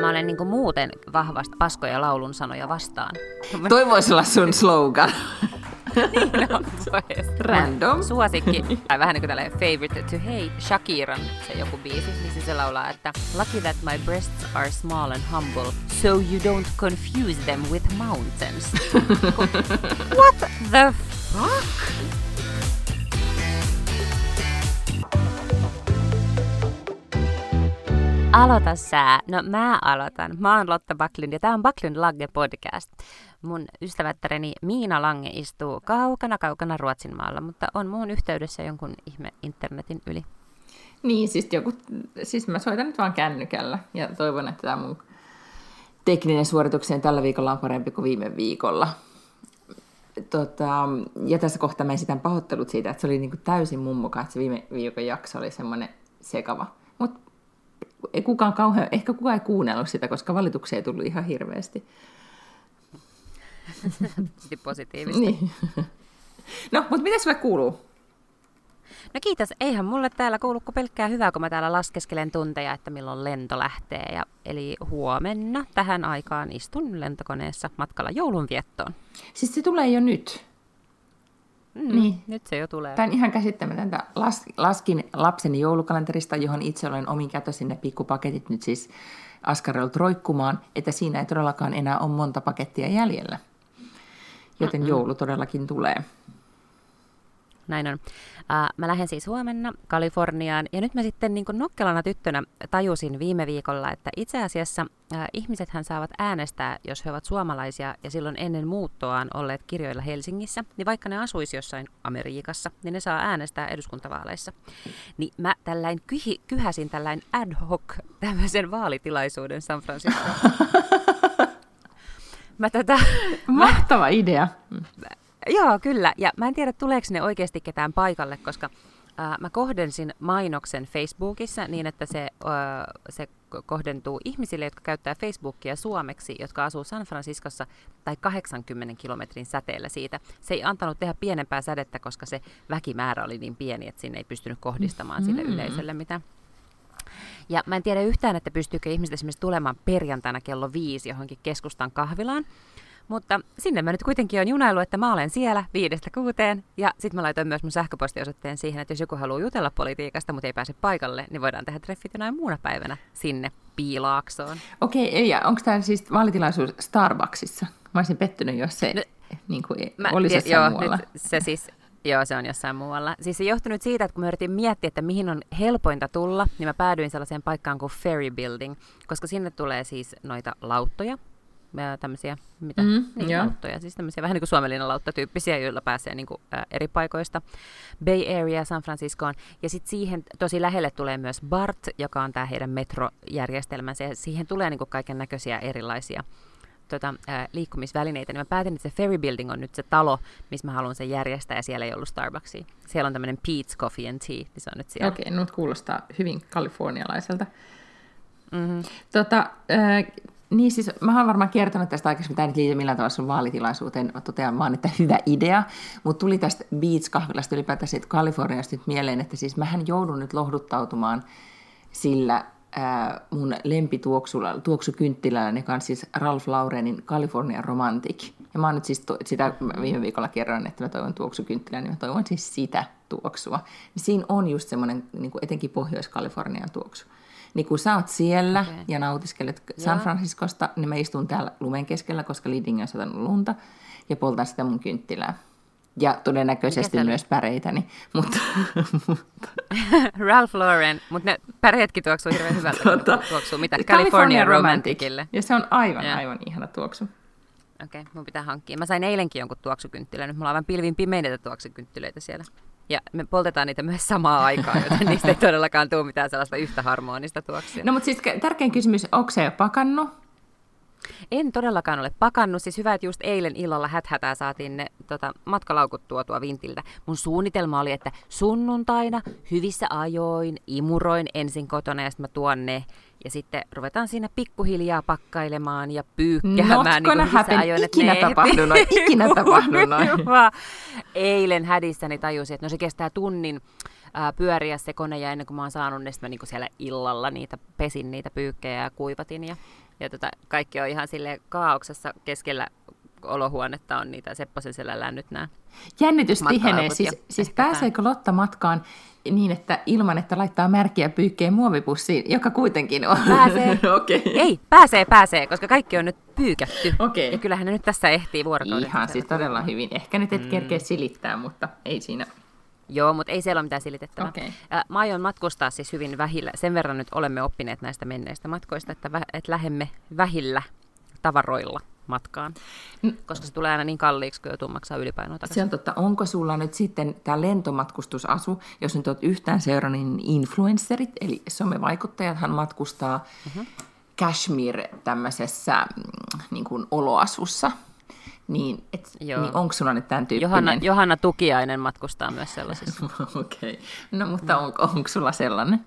Mä olen niin muuten vahvasti paskoja laulun sanoja vastaan. Toi voisi olla sun slogan. niin on, Random. Suosikki, tai vähän niin kuin tällainen favorite to hate, Shakiran se joku biisi, missä se laulaa, että Lucky that my breasts are small and humble, so you don't confuse them with mountains. What the fuck? Aloita sä. No mä aloitan. Mä oon Lotta Backlund ja tää on Backlund Lagge podcast. Mun ystävättäreni Miina Lange istuu kaukana kaukana Ruotsinmaalla, mutta on muun yhteydessä jonkun ihme internetin yli. Niin, siis, joku, siis mä soitan nyt vaan kännykällä ja toivon, että tämä mun tekninen suoritukseen tällä viikolla on parempi kuin viime viikolla. Tota, ja tässä kohtaa mä esitän pahoittelut siitä, että se oli niin täysin mun mukaan, että se viime viikon jakso oli semmoinen sekava ei kukaan kauhean, ehkä kukaan ei kuunnellut sitä, koska valituksia ei tullut ihan hirveästi. Sitten positiivista. Niin. No, mutta mitä sulle kuuluu? No kiitos. Eihän mulle täällä kuulu kuin pelkkää hyvää, kun mä täällä laskeskelen tunteja, että milloin lento lähtee. Ja, eli huomenna tähän aikaan istun lentokoneessa matkalla joulunviettoon. Siis se tulee jo nyt? Mm, niin. Nyt se jo tulee. Tämä on ihan käsittämätöntä. Las, laskin lapseni joulukalenterista, johon itse olen omin kätösin ne pikkupaketit nyt siis askarellut roikkumaan, että siinä ei todellakaan enää ole monta pakettia jäljellä. Joten Mm-mm. joulu todellakin tulee. Näin on. Uh, mä lähden siis huomenna Kaliforniaan ja nyt mä sitten niin kuin nokkelana tyttönä tajusin viime viikolla, että itse asiassa uh, ihmisethän saavat äänestää, jos he ovat suomalaisia ja silloin ennen muuttoaan olleet kirjoilla Helsingissä, niin vaikka ne asuisi jossain Amerikassa, niin ne saa äänestää eduskuntavaaleissa. Niin mä tällain kyhi, kyhäsin tällain ad hoc tämmöisen vaalitilaisuuden San Francisco. mä tätä... Mahtava mä, idea. Joo, kyllä. Ja mä en tiedä, tuleeko ne oikeasti ketään paikalle, koska äh, mä kohdensin mainoksen Facebookissa niin, että se, äh, se kohdentuu ihmisille, jotka käyttää Facebookia suomeksi, jotka asuu San Franciscossa tai 80 kilometrin säteellä siitä. Se ei antanut tehdä pienempää sädettä, koska se väkimäärä oli niin pieni, että sinne ei pystynyt kohdistamaan sille mm-hmm. yleisölle mitä. Ja mä en tiedä yhtään, että pystyykö ihmiset esimerkiksi tulemaan perjantaina kello viisi johonkin keskustan kahvilaan, mutta sinne mä nyt kuitenkin on junailu, että mä olen siellä viidestä kuuteen. Ja sitten mä laitoin myös mun sähköpostiosoitteen siihen, että jos joku haluaa jutella politiikasta, mutta ei pääse paikalle, niin voidaan tehdä treffit jonain muuna päivänä sinne piilaaksoon. Okei, okay, ja onko tämä siis vaalitilaisuus Starbucksissa? Mä olisin pettynyt, jos se no, niin kuin, mä, olisi jossain joo, muualla. Nyt se siis Joo, se on jossain muualla. Siis se johtuu nyt siitä, että kun mä yritin miettiä, että mihin on helpointa tulla, niin mä päädyin sellaiseen paikkaan kuin Ferry Building, koska sinne tulee siis noita lauttoja, tämmöisiä, mitä, mm, niin, lauttoja, siis tämmöisiä vähän niin kuin Suomellinen lautta-tyyppisiä, joilla pääsee niin kuin, ä, eri paikoista Bay Area, San Franciscoon. Ja sitten siihen tosi lähelle tulee myös BART, joka on tämä heidän metrojärjestelmänsä, ja siihen tulee niin kaiken näköisiä erilaisia tota, ä, liikkumisvälineitä, niin mä päätin, että se Ferry Building on nyt se talo, missä mä haluan sen järjestää, ja siellä ei ollut Starbucksia. Siellä on tämmöinen Pete's Coffee and Tea, niin se on nyt siellä. Okei, okay, nyt kuulostaa hyvin kalifornialaiselta. Mm-hmm. Tota, äh, niin siis mä oon varmaan kertonut tästä aikaisemmin, tämä ei liity millään tavalla sun vaalitilaisuuteen, mä totean vaan, että hyvä idea, mutta tuli tästä Beats-kahvilasta ylipäätään siitä Kaliforniasta nyt mieleen, että siis mähän joudun nyt lohduttautumaan sillä ää, mun lempituoksukynttilällä, joka on siis Ralph Laurenin California Romantic. Ja mä oon nyt siis to, sitä viime viikolla kerran, että mä toivon tuoksukynttilää, niin mä toivon siis sitä tuoksua. Niin siinä on just semmoinen niin etenkin Pohjois-Kalifornian tuoksu niin kun sä oot siellä okay. ja nautiskelet San Franciscosta, niin mä istun täällä lumen keskellä, koska Liding on satanut lunta, ja poltan sitä mun kynttilää. Ja todennäköisesti myös päreitäni. Mutta, mutta. Ralph Lauren, mutta ne päreetkin tuoksuu hirveän hyvältä. Tuota, tuoksuu mitä? California, California Romanticille. Ja se on aivan, yeah. aivan ihana tuoksu. Okei, okay, mun pitää hankkia. Mä sain eilenkin jonkun tuoksukynttilän. Nyt mulla on aivan pilvin pimeineitä tuoksukynttilöitä siellä. Ja me poltetaan niitä myös samaan aikaan, joten niistä ei todellakaan tule mitään sellaista yhtä harmonista tuoksia. No mutta siis tärkein kysymys, onko se jo pakannut? En todellakaan ole pakannut. Siis hyvä, että just eilen illalla häthätää saatiin ne tota, matkalaukut tuotua Vintiltä. Mun suunnitelma oli, että sunnuntaina hyvissä ajoin imuroin ensin kotona ja sitten mä tuon ne ja sitten ruvetaan siinä pikkuhiljaa pakkailemaan ja pyykkäämään. Not niin happen. Ajoin, ikinä tapahdu noin. Ikinä tapahdu noin. Eilen hädissäni tajusin, että no se kestää tunnin ää, pyöriä se kone, ja ennen kuin mä oon saanut, niin mä niinku siellä illalla niitä pesin niitä pyykkejä ja kuivatin, ja, ja tota, kaikki on ihan sille kaauksessa keskellä olohuonetta on niitä Sepposen selällään nyt nämä Jännitys tihenee. Siis, siis pääseekö Lotta matkaan niin, että ilman, että laittaa märkiä pyykkejä muovipussiin, joka kuitenkin on. Pääsee. okay. Ei, pääsee, pääsee, koska kaikki on nyt pyykätty. Okay. Ja kyllähän ne nyt tässä ehtii vuorokauden. Ihan siis todella hyvin. Ehkä nyt et mm. kerkeä silittää, mutta ei siinä. Joo, mutta ei siellä ole mitään silitettävää. Okay. Mä aion matkustaa siis hyvin vähillä. Sen verran nyt olemme oppineet näistä menneistä matkoista, että, vä- että lähemme vähillä tavaroilla matkaan, koska se tulee aina niin kalliiksi, kun joutuu maksaa ylipainoa takaisin. Se on totta. Onko sulla nyt sitten tämä lentomatkustusasu, jos nyt olet yhtään seurannut, niin influencerit, eli somevaikuttajathan matkustaa uh-huh. Kashmir tämmöisessä mm, niin kuin oloasussa, niin, et, niin onko sulla nyt tämän tyyppinen? Johanna, Johanna Tukiainen matkustaa myös sellaisissa. Okei. Okay. No mutta onko, onko sulla sellainen?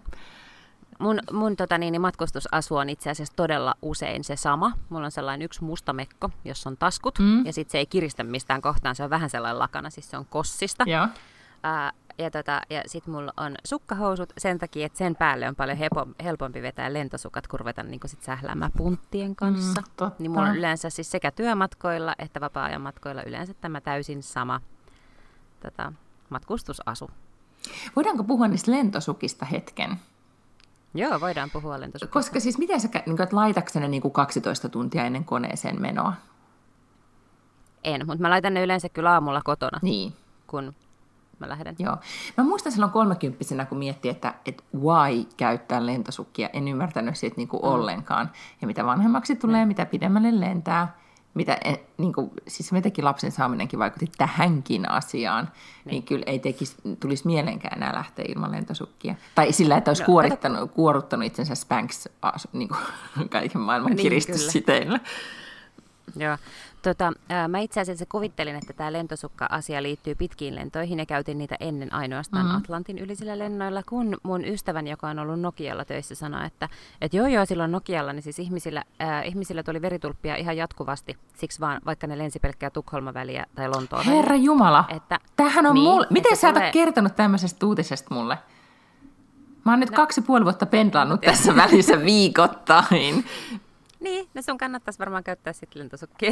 Mun, mun tota, niin, niin matkustusasu on itse asiassa todella usein se sama. Mulla on sellainen yksi musta mekko, jossa on taskut, mm. ja sitten se ei kiristä mistään kohtaan, se on vähän sellainen lakana, siis se on kossista. Ja, Ää, ja, tota, ja sitten mulla on sukkahousut sen takia, että sen päälle on paljon hepo, helpompi vetää lentosukat, kun ruvetaan niin sit sähläämään punttien kanssa. Mm, totta. niin mulla on yleensä siis sekä työmatkoilla että vapaa-ajan matkoilla yleensä tämä täysin sama tota, matkustusasu. Voidaanko puhua niistä lentosukista hetken? Joo, voidaan puhua lentosukista. Koska siis miten sä, niin että laitaksä ne niin kuin 12 tuntia ennen koneeseen menoa? En, mutta mä laitan ne yleensä kyllä aamulla kotona. Niin. Kun mä lähden. Joo. Mä muistan silloin kolmekymppisenä, kun miettii, että, että why käyttää lentosukkia. En ymmärtänyt siitä niin kuin mm. ollenkaan. Ja mitä vanhemmaksi tulee, mm. mitä pidemmälle lentää, mitä, niin kuin, siis metäkin lapsen saaminenkin vaikutti tähänkin asiaan, niin, niin kyllä ei tekisi, tulisi mielenkään enää lähteä ilman lentosukkia. Tai sillä, että olisi no, kuorittanut, kuoruttanut itsensä Spanx niin kuin, kaiken maailman niin, kiristyssiteillä. Joo. Tota, ää, mä itse asiassa kuvittelin, että tämä lentosukka-asia liittyy pitkiin lentoihin ja käytin niitä ennen ainoastaan mm-hmm. Atlantin ylisillä lennoilla, kun mun ystävän, joka on ollut Nokialla töissä, sanoi, että, että joo joo, silloin Nokialla, niin siis ihmisillä, ää, ihmisillä tuli veritulppia ihan jatkuvasti, siksi vaan vaikka ne lensi pelkkää Tukholma-väliä tai Lontoon Herra. Jumala, että, tämähän on niin, mulle. Miten sä tulee... kertonut tämmöisestä uutisesta mulle? Mä oon nyt no. kaksi puoli vuotta pendlannut tässä välissä viikoittain. Niin, no sun kannattaisi varmaan käyttää sitten lentosukkia.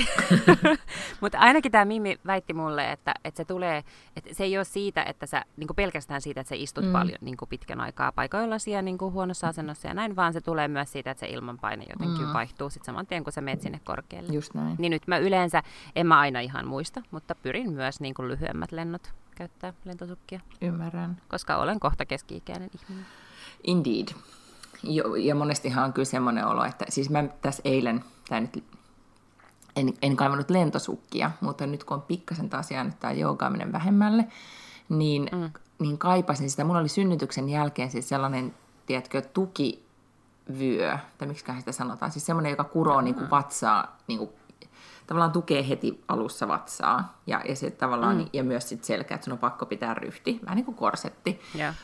Mutta ainakin tämä Mimi väitti mulle, että, että se tulee, että se ei ole siitä, että sä niin pelkästään siitä, että sä istut mm. paljon niin pitkän aikaa paikoillasi ja niin huonossa asennossa ja näin, vaan se tulee myös siitä, että se ilmanpaine jotenkin mm. vaihtuu sitten saman tien, kun sä menet sinne korkealle. Just näin. Niin nyt mä yleensä, en mä aina ihan muista, mutta pyrin myös niin kuin lyhyemmät lennot käyttää lentosukkia. Ymmärrän. Koska olen kohta keski-ikäinen ihminen. Indeed. Jo, ja monestihan on kyllä semmoinen olo, että siis mä tässä eilen, tai nyt en, en kaivannut lentosukkia, mutta nyt kun on pikkasen taas jäänyt tämä joogaaminen vähemmälle, niin, mm. niin kaipasin sitä. Mulla oli synnytyksen jälkeen siis sellainen, tiedätkö, tukivyö, tai miksi sitä sanotaan, siis semmoinen, joka kuroo mm. niin kuin vatsaa, niin kuin, tavallaan tukee heti alussa vatsaa, ja, ja, se tavallaan, mm. ja myös sit selkeä, että sun on pakko pitää ryhti, vähän niin kuin korsetti. Yeah.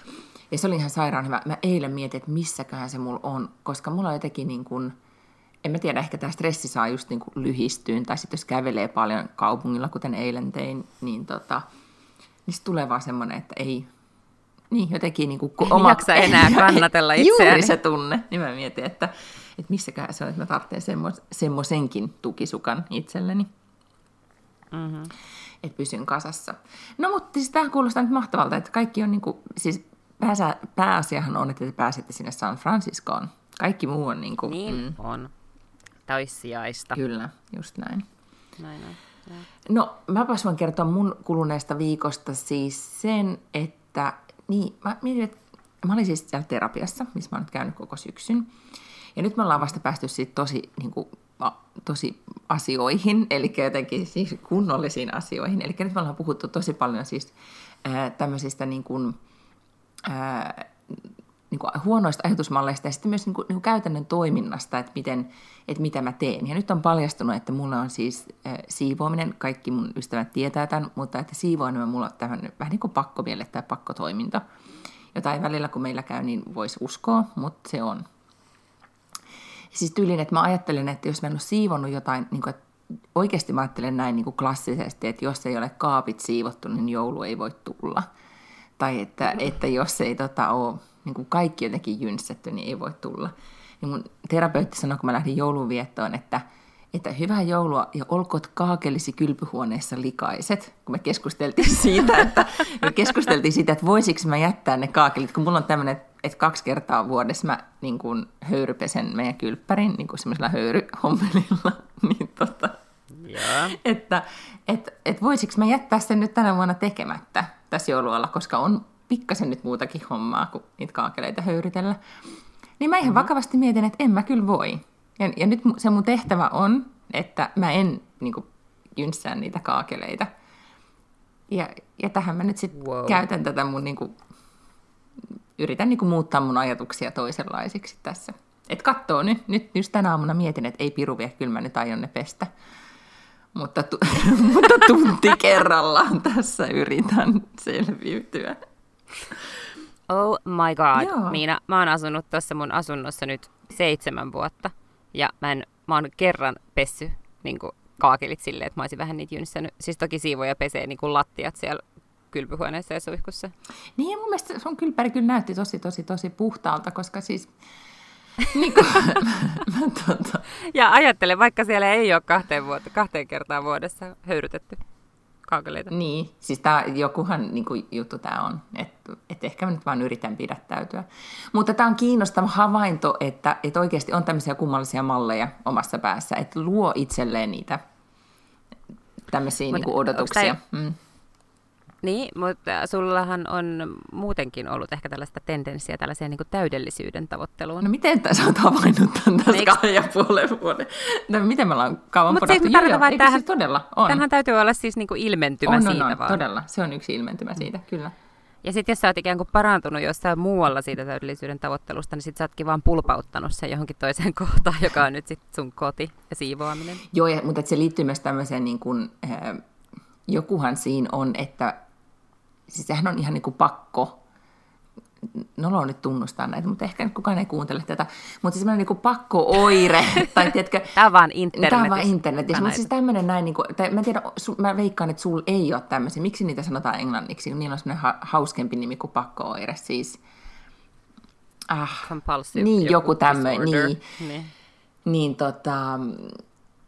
Ja se oli ihan sairaan hyvä. Mä eilen mietin, että missäköhän se mulla on, koska mulla on jotenkin niin kuin, en mä tiedä, ehkä tämä stressi saa just niin kuin lyhistyyn, tai sitten jos kävelee paljon kaupungilla, kuten eilen tein, niin tota, niin tulee vaan semmoinen, että ei, niin jotenkin niin kuin oma... Jaksa enää kannatella itseäni. Juuri se tunne. Niin mä mietin, että, että missäköhän se on, että mä tarvitsen semmos, semmoisenkin tukisukan itselleni. Mm-hmm. Että pysyn kasassa. No mutta siis tämä kuulostaa nyt mahtavalta, että kaikki on niin kuin, siis pääsä, pääasiahan on, että te pääsette sinne San Franciscoon. Kaikki muu on niin kuin... Niin mm. on. Toissijaista. Kyllä, just näin. Näin on. Ja. No, mä voin kertoa mun kuluneesta viikosta siis sen, että niin, mä mietin, että mä olin siis siellä terapiassa, missä mä oon nyt käynyt koko syksyn. Ja nyt me ollaan vasta päästy siitä tosi, niin kuin, tosi asioihin, eli jotenkin siis kunnollisiin asioihin. Eli nyt me ollaan puhuttu tosi paljon siis ää, tämmöisistä niin kuin, ää, niin kuin huonoista ajatusmalleista ja sitten myös niin kuin, niin kuin käytännön toiminnasta, että, miten, että mitä mä teen. Ja nyt on paljastunut, että mulla on siis äh, siivoaminen, kaikki mun ystävät tietää tämän, mutta että siivoaminen mulla on tämmöinen vähän niin kuin pakkomielle tai pakkotoiminta, jota ei välillä kun meillä käy, niin voisi uskoa, mutta se on. Siis tyylin, että mä ajattelen, että jos mä en ole siivonnut jotain, niin kuin, että oikeasti mä ajattelen näin niin kuin klassisesti, että jos ei ole kaapit siivottu, niin joulu ei voi tulla – tai että, että jos ei tota, ole niin kuin kaikki jotenkin jynssätty, niin ei voi tulla. Ja mun terapeutti sanoi, kun mä lähdin joulunviettoon, että, että hyvää joulua ja olkoot kaakelisi kylpyhuoneessa likaiset, kun me keskusteltiin siitä, että, me keskusteltiin siitä, että voisiko mä jättää ne kaakelit, kun mulla on tämmöinen, että kaksi kertaa vuodessa mä niin kuin höyrypesen meidän kylppärin niin kuin semmoisella höyryhommelilla, niin tota, Joo. että et, et voisiko mä jättää sen nyt tänä vuonna tekemättä tässä joulualla, koska on pikkasen nyt muutakin hommaa kuin niitä kaakeleita höyrytellä. Niin mä ihan mm-hmm. vakavasti mietin, että en mä kyllä voi. Ja, ja nyt se mun tehtävä on, että mä en niin kuin, jynssää niitä kaakeleita. Ja, ja tähän mä nyt sitten wow. käytän tätä mun, niin kuin, yritän niin kuin, muuttaa mun ajatuksia toisenlaisiksi tässä. Et kattoo nyt, nyt just tänä aamuna mietin, että ei piru vie, kyllä mä nyt aion ne pestä. Mutta, tu- mutta tunti kerrallaan tässä yritän selviytyä. Oh my god, Joo. Miina, mä oon asunut tuossa mun asunnossa nyt seitsemän vuotta. Ja mä, en, mä oon kerran pessy niin kaakelit silleen, että mä olisin vähän niitä jynssänyt. Siis toki siivoja pesee niin lattiat siellä kylpyhuoneessa ja suihkussa. Niin ja mun mielestä sun kylppäri kyllä näytti tosi, tosi, tosi puhtaalta, koska siis niin kuin, mä, tuota. Ja ajattele, vaikka siellä ei ole kahteen, vuotta, kahteen kertaan vuodessa höyrytetty kaakeleita. Niin, siis tää, jokuhan niin kuin, juttu tämä on, että et ehkä mä nyt vaan yritän pidättäytyä. Mutta tämä on kiinnostava havainto, että, että oikeasti on tämmöisiä kummallisia malleja omassa päässä, että luo itselleen niitä tämmöisiä niin kuin odotuksia. Tämä, mm. Niin, mutta sullahan on muutenkin ollut ehkä tällaista tendenssiä tällaiseen niin täydellisyyden tavoitteluun. No miten tässä olet havainnut tämän tässä Eiks... kahden ja puolen vuoden? No, miten me ollaan kauan Mutta siis joo, joo, vaan tämähän, siis todella on. Tämähän täytyy olla siis niin ilmentymä on, siitä on, on, vaan. todella. Se on yksi ilmentymä siitä, kyllä. Ja sitten jos sä oot ikään kuin parantunut jossain muualla siitä täydellisyyden tavoittelusta, niin sit sä ootkin vaan pulpauttanut sen johonkin toiseen kohtaan, joka on nyt sit sun koti ja siivoaminen. Joo, ja, mutta se liittyy myös tämmöiseen, niin kuin, äh, jokuhan siinä on, että siis sehän on ihan niin kuin pakko, no on nyt tunnustaa näitä, mutta ehkä nyt kukaan ei kuuntele tätä, mutta siis niin kuin pakko-oire, tai tiedätkö, Tämä on vaan internetissä. Tämä on vaan internetissä, mutta siis tämmöinen näin, niin kuin, tai mä en tiedä, mä veikkaan, että sulla ei ole tämmöisiä, miksi niitä sanotaan englanniksi, kun niillä on semmoinen ha- hauskempi nimi kuin pakko-oire, siis... Ah, Compulsive. Niin, joku, joku tämmöinen, niin. niin. Niin tota,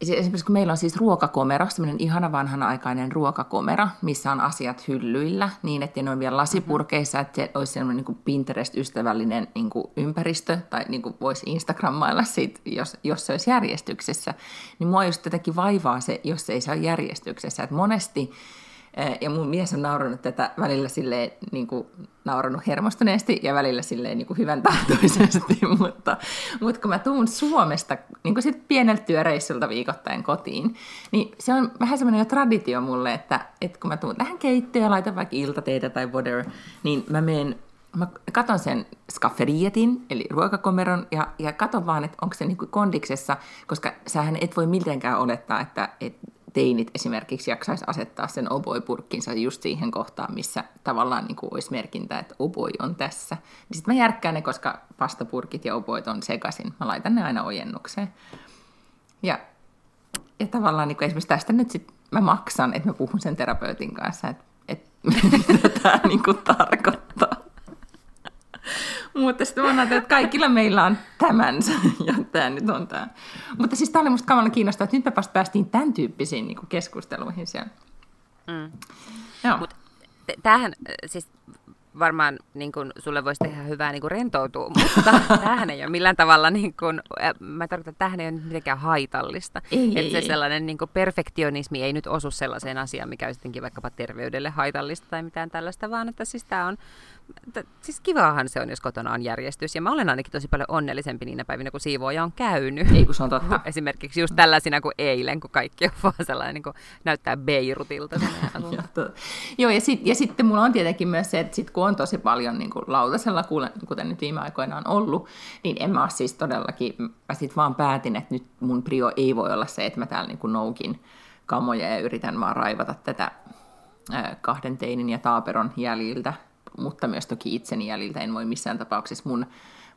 esimerkiksi kun meillä on siis ruokakomero, semmoinen ihana vanhanaikainen ruokakomero, missä on asiat hyllyillä, niin että ne on vielä lasipurkeissa, että se olisi semmoinen niin Pinterest-ystävällinen niin kuin ympäristö, tai niin kuin voisi Instagrammailla siitä, jos, jos se olisi järjestyksessä. Niin mua just jotenkin vaivaa se, jos se ei saa järjestyksessä. Että monesti ja mun mies on naurannut tätä välillä silleen, niin kuin, naurannut hermostuneesti ja välillä silleen niin kuin hyvän tahtoisesti, mutta, mutta kun mä tuun Suomesta niin kuin sit pieneltä työreissulta viikoittain kotiin, niin se on vähän semmoinen jo traditio mulle, että, että kun mä tuun tähän keittiöön ja laitan vaikka iltateitä tai whatever, niin mä menen mä katon sen skafferietin, eli ruokakomeron, ja, ja katon vaan, että onko se niin kondiksessa, koska sähän et voi mitenkään olettaa, että, että teinit esimerkiksi jaksaisi asettaa sen oboi-purkkinsa just siihen kohtaan, missä tavallaan niin kuin olisi merkintä, että oboi on tässä. Niin sitten mä järkkään ne, koska pastapurkit ja oboit on sekaisin. Mä laitan ne aina ojennukseen. Ja, ja tavallaan niin kuin esimerkiksi tästä nyt sit mä maksan, että mä puhun sen terapeutin kanssa, että, että mitä tämä niin tarkoittaa. Mutta sitten mä että kaikilla meillä on tämänsä, ja tämä nyt on tämä. Mutta siis tämä oli musta kamala kiinnostavaa, että nyt me vasta päästiin tämän tyyppisiin niin keskusteluihin siellä. Mm. Joo. Mut tämähän, siis varmaan niin kun, sulle voisi tehdä hyvää niin rentoutua, mutta tämähän ei ole millään tavalla, niin kun, mä tarkoitan, että tämähän ei ole mitenkään haitallista. Ei, että ei, se ei. sellainen niin perfektionismi ei nyt osu sellaiseen asiaan, mikä olisi vaikkapa terveydelle haitallista tai mitään tällaista, vaan että siis tämä on siis kivaahan se on, jos kotona on järjestys. Ja mä olen ainakin tosi paljon onnellisempi niinä päivinä, kun siivooja on käynyt. Ei, kun se on totta. Esimerkiksi just tällaisina kuin eilen, kun kaikki on vaan sellainen, niin kuin näyttää Beirutilta. Joo, ja, sit, ja sitten mulla on tietenkin myös se, että sit kun on tosi paljon niin kuin lautasella, kuten nyt viime aikoina on ollut, niin en mä ole siis todellakin, mä sit vaan päätin, että nyt mun prio ei voi olla se, että mä täällä niin kuin noukin kamoja ja yritän vaan raivata tätä kahden teinin ja taaperon jäljiltä mutta myös toki itseni jäljiltä. En voi missään tapauksessa mun,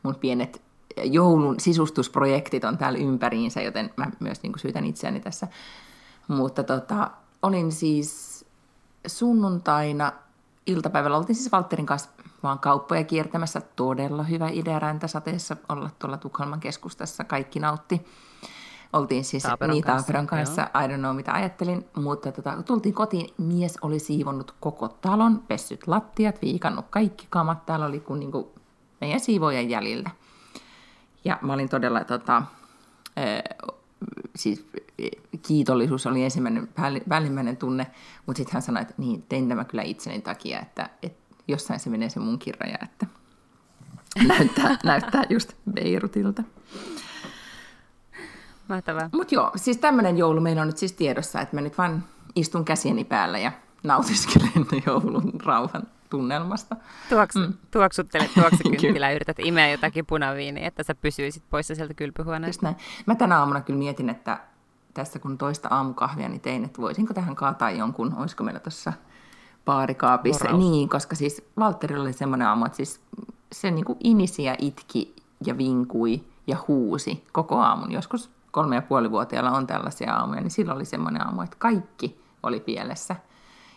mun pienet joulun sisustusprojektit on täällä ympäriinsä, joten mä myös niin kuin syytän itseäni tässä. Mutta tota, olin siis sunnuntaina iltapäivällä oltiin siis Valtterin kanssa vaan kauppoja kiertämässä. Todella hyvä idea räntäsateessa olla tuolla Tukholman keskustassa. Kaikki nautti. Oltiin siis Taaperon niin kanssa, Taaperon kanssa, I don't know mitä ajattelin, mutta tota, kun tultiin kotiin, mies oli siivonnut koko talon, pessyt lattiat, viikannut kaikki kamat, täällä oli kuin, niin kuin meidän siivojen jäljiltä. Ja mä olin todella, tota, äh, siis kiitollisuus oli ensimmäinen välimmäinen tunne, mutta sitten hän sanoi, että niin, tein tämä kyllä itseni takia, että, että jossain se menee se mun kirja, että näyttää, näyttää just Beirutilta. Mahtavaa. Mutta joo, siis tämmöinen joulu meillä on nyt siis tiedossa, että mä nyt vaan istun käsieni päällä ja nautiskelen joulun rauhan tunnelmasta. Tuoksu, mm. Tuoksuttelet tuoksukynttilää ja yrität imeä jotakin punaviiniä, että sä pysyisit poissa sieltä kylpyhuoneesta. näin. Mä tänä aamuna kyllä mietin, että tässä kun toista aamukahvia niin tein, että voisinko tähän kaataa jonkun, olisiko meillä tuossa baarikaapissa. Moraus. Niin, koska siis Valtterilla oli semmoinen aamu, että siis se niin kuin inisi ja itki ja vinkui ja huusi koko aamun. Joskus kolme ja puoli vuotiailla on tällaisia aamuja, niin silloin oli semmoinen aamu, että kaikki oli pielessä.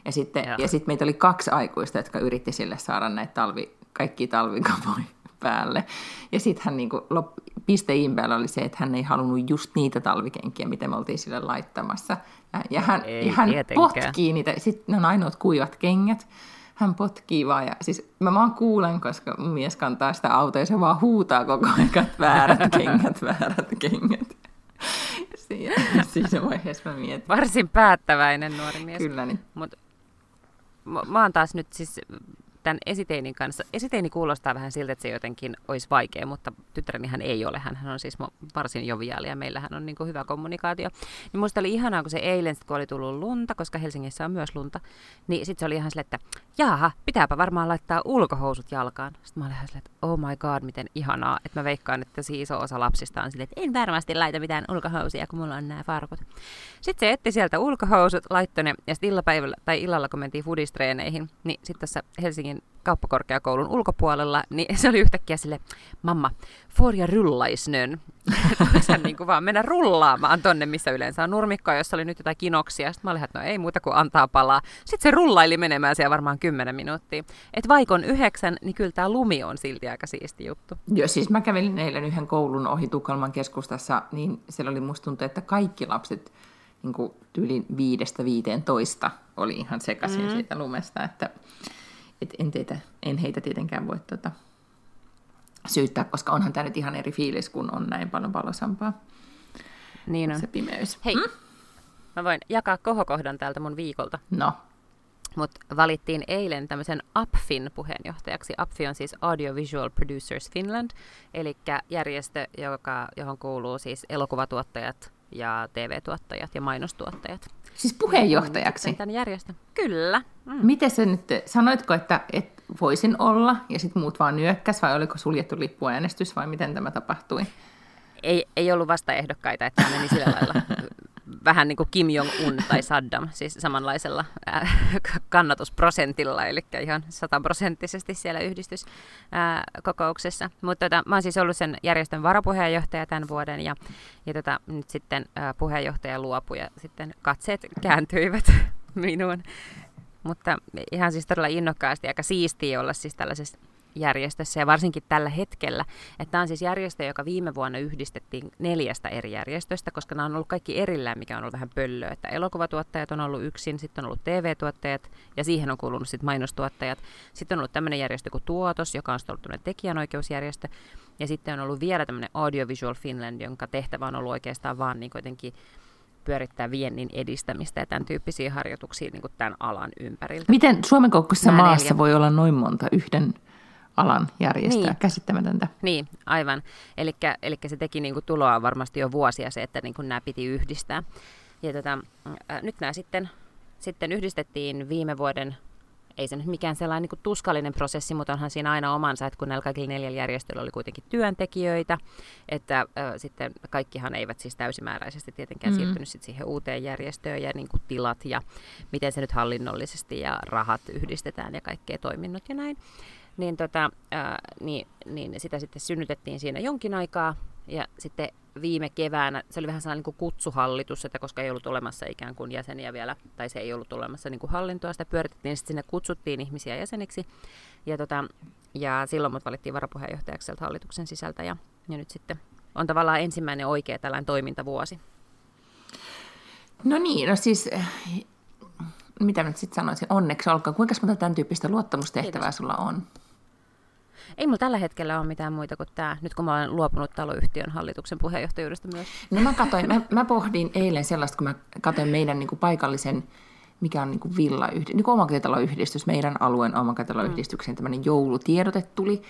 Ja sitten, ja. ja sitten meitä oli kaksi aikuista, jotka yritti sille saada näitä talvi, kaikki talvikamoja päälle. Ja sitten hän niinku, lop, piste päällä oli se, että hän ei halunnut just niitä talvikenkiä, mitä me oltiin sille laittamassa. Ja, ja hän, ei, ja hän potkii niitä, sitten ne on ainoat kuivat kengät. Hän potkii vaan, ja siis mä vaan kuulen, koska mies kantaa sitä autoa, ja se vaan huutaa koko ajan, väärät kengät, väärät kengät. Siinä, siinä vaiheessa mä mietin. Varsin päättäväinen nuori mies. Kyllä niin. Mut, mä, mä oon taas nyt siis tämän esiteinin kanssa. Esiteini kuulostaa vähän siltä, että se jotenkin olisi vaikea, mutta tyttärenihän ei ole. Hän on siis varsin joviaali ja meillähän on niin kuin hyvä kommunikaatio. Niin musta oli ihanaa, kun se eilen, kun oli tullut lunta, koska Helsingissä on myös lunta, niin sitten se oli ihan silleen, että jaaha, pitääpä varmaan laittaa ulkohousut jalkaan. Sitten mä olin ihan silleen, että oh my god, miten ihanaa. Että mä veikkaan, että si iso osa lapsista on silleen, että en varmasti laita mitään ulkohousia, kun mulla on nämä farkut. Sitten se etti sieltä ulkohousut, laittoi ne, ja sitten tai illalla, kun mentiin fudistreeneihin, niin sitten tässä Helsingin Helsingin kauppakorkeakoulun ulkopuolella, niin se oli yhtäkkiä sille, mamma, Forja rullaisnön. Hän niin kuin vaan mennä rullaamaan tonne, missä yleensä on nurmikkoa, jossa oli nyt jotain kinoksia. Sitten mä olin, että no ei muuta kuin antaa palaa. Sitten se rullaili menemään siellä varmaan kymmenen minuuttia. Et vaikon yhdeksän, niin kyllä tämä lumi on silti aika siisti juttu. Joo, siis mä kävelin eilen yhden koulun ohi Tukholman keskustassa, niin siellä oli musta tuntuu, että kaikki lapset niin kuin tyyli viidestä viiteen toista oli ihan sekaisin mm. siitä lumesta, että et en, teitä, en heitä tietenkään voi tota, syyttää, koska onhan tämä nyt ihan eri fiilis, kun on näin paljon valosampaa niin on. se pimeys. Hei, hmm? mä voin jakaa kohokohdan täältä mun viikolta. No. Mutta valittiin eilen tämmöisen APFin puheenjohtajaksi. APFI on siis Audiovisual Producers Finland, eli järjestö, joka, johon kuuluu siis elokuvatuottajat ja TV-tuottajat ja mainostuottajat. Siis puheenjohtajaksi? Tämän järjestön. Kyllä. Mm. Miten se nyt, sanoitko, että, että voisin olla ja sitten muut vaan nyökkäs vai oliko suljettu lippuäänestys vai miten tämä tapahtui? Ei, ei ollut vastaehdokkaita, että meni sillä lailla vähän niin kuin Kim Jong-un tai Saddam, siis samanlaisella kannatusprosentilla, eli ihan sataprosenttisesti siellä yhdistyskokouksessa. Mutta tota, mä oon siis ollut sen järjestön varapuheenjohtaja tämän vuoden, ja, ja tota, nyt sitten puheenjohtaja luopui, ja sitten katseet kääntyivät minuun. Mutta ihan siis todella innokkaasti, aika siistiä olla siis tällaisessa järjestössä ja varsinkin tällä hetkellä. Että tämä on siis järjestö, joka viime vuonna yhdistettiin neljästä eri järjestöstä, koska nämä on ollut kaikki erillään, mikä on ollut vähän pöllöä. Että elokuvatuottajat on ollut yksin, sitten on ollut TV-tuottajat ja siihen on kuulunut sitten mainostuottajat. Sitten on ollut tämmöinen järjestö kuin Tuotos, joka on ollut tämmöinen tekijänoikeusjärjestö. Ja sitten on ollut vielä tämmöinen Audiovisual Finland, jonka tehtävä on ollut oikeastaan vaan niin kuitenkin pyörittää viennin edistämistä ja tämän tyyppisiä harjoituksia niin kuin tämän alan ympäriltä. Miten Suomen kokoisessa maassa neljä. voi olla noin monta yhden alan järjestää. Niin. Käsittämätöntä. Niin, aivan. Eli se teki niin kuin tuloa varmasti jo vuosia se, että niin kuin nämä piti yhdistää. Ja tota, äh, nyt nämä sitten, sitten yhdistettiin viime vuoden ei se nyt mikään sellainen niin tuskallinen prosessi, mutta onhan siinä aina omansa, että kun näillä kaikilla neljällä järjestöllä oli kuitenkin työntekijöitä, että äh, sitten kaikkihan eivät siis täysimääräisesti tietenkään mm-hmm. siirtynyt sit siihen uuteen järjestöön ja niin kuin tilat ja miten se nyt hallinnollisesti ja rahat yhdistetään ja kaikkea toiminnot ja näin niin, tota, ää, niin, niin sitä sitten synnytettiin siinä jonkin aikaa. Ja sitten viime keväänä, se oli vähän sellainen niin kuin kutsuhallitus, että koska ei ollut olemassa ikään kuin jäseniä vielä, tai se ei ollut olemassa niin kuin hallintoa, sitä pyöritettiin, niin sitten sinne kutsuttiin ihmisiä jäseniksi. Ja, tota, ja silloin mut valittiin varapuheenjohtajaksi sieltä hallituksen sisältä, ja, ja nyt sitten on tavallaan ensimmäinen oikea tällainen toimintavuosi. No niin, no siis mitä nyt sitten sanoisin, onneksi olkoon. Kuinka monta tämän tyyppistä luottamustehtävää Kiitos. sulla on? Ei mulla tällä hetkellä ole mitään muita kuin tämä, nyt kun mä olen luopunut taloyhtiön hallituksen puheenjohtajuudesta myös. No mä, katoin, mä, mä pohdin eilen sellaista, kun mä katsoin meidän niin kuin paikallisen, mikä on niin kuin villayhdistys, niin kuin omakotitaloyhdistys, meidän alueen omakotitaloyhdistyksen mm. tämmöinen joulutiedote tuli.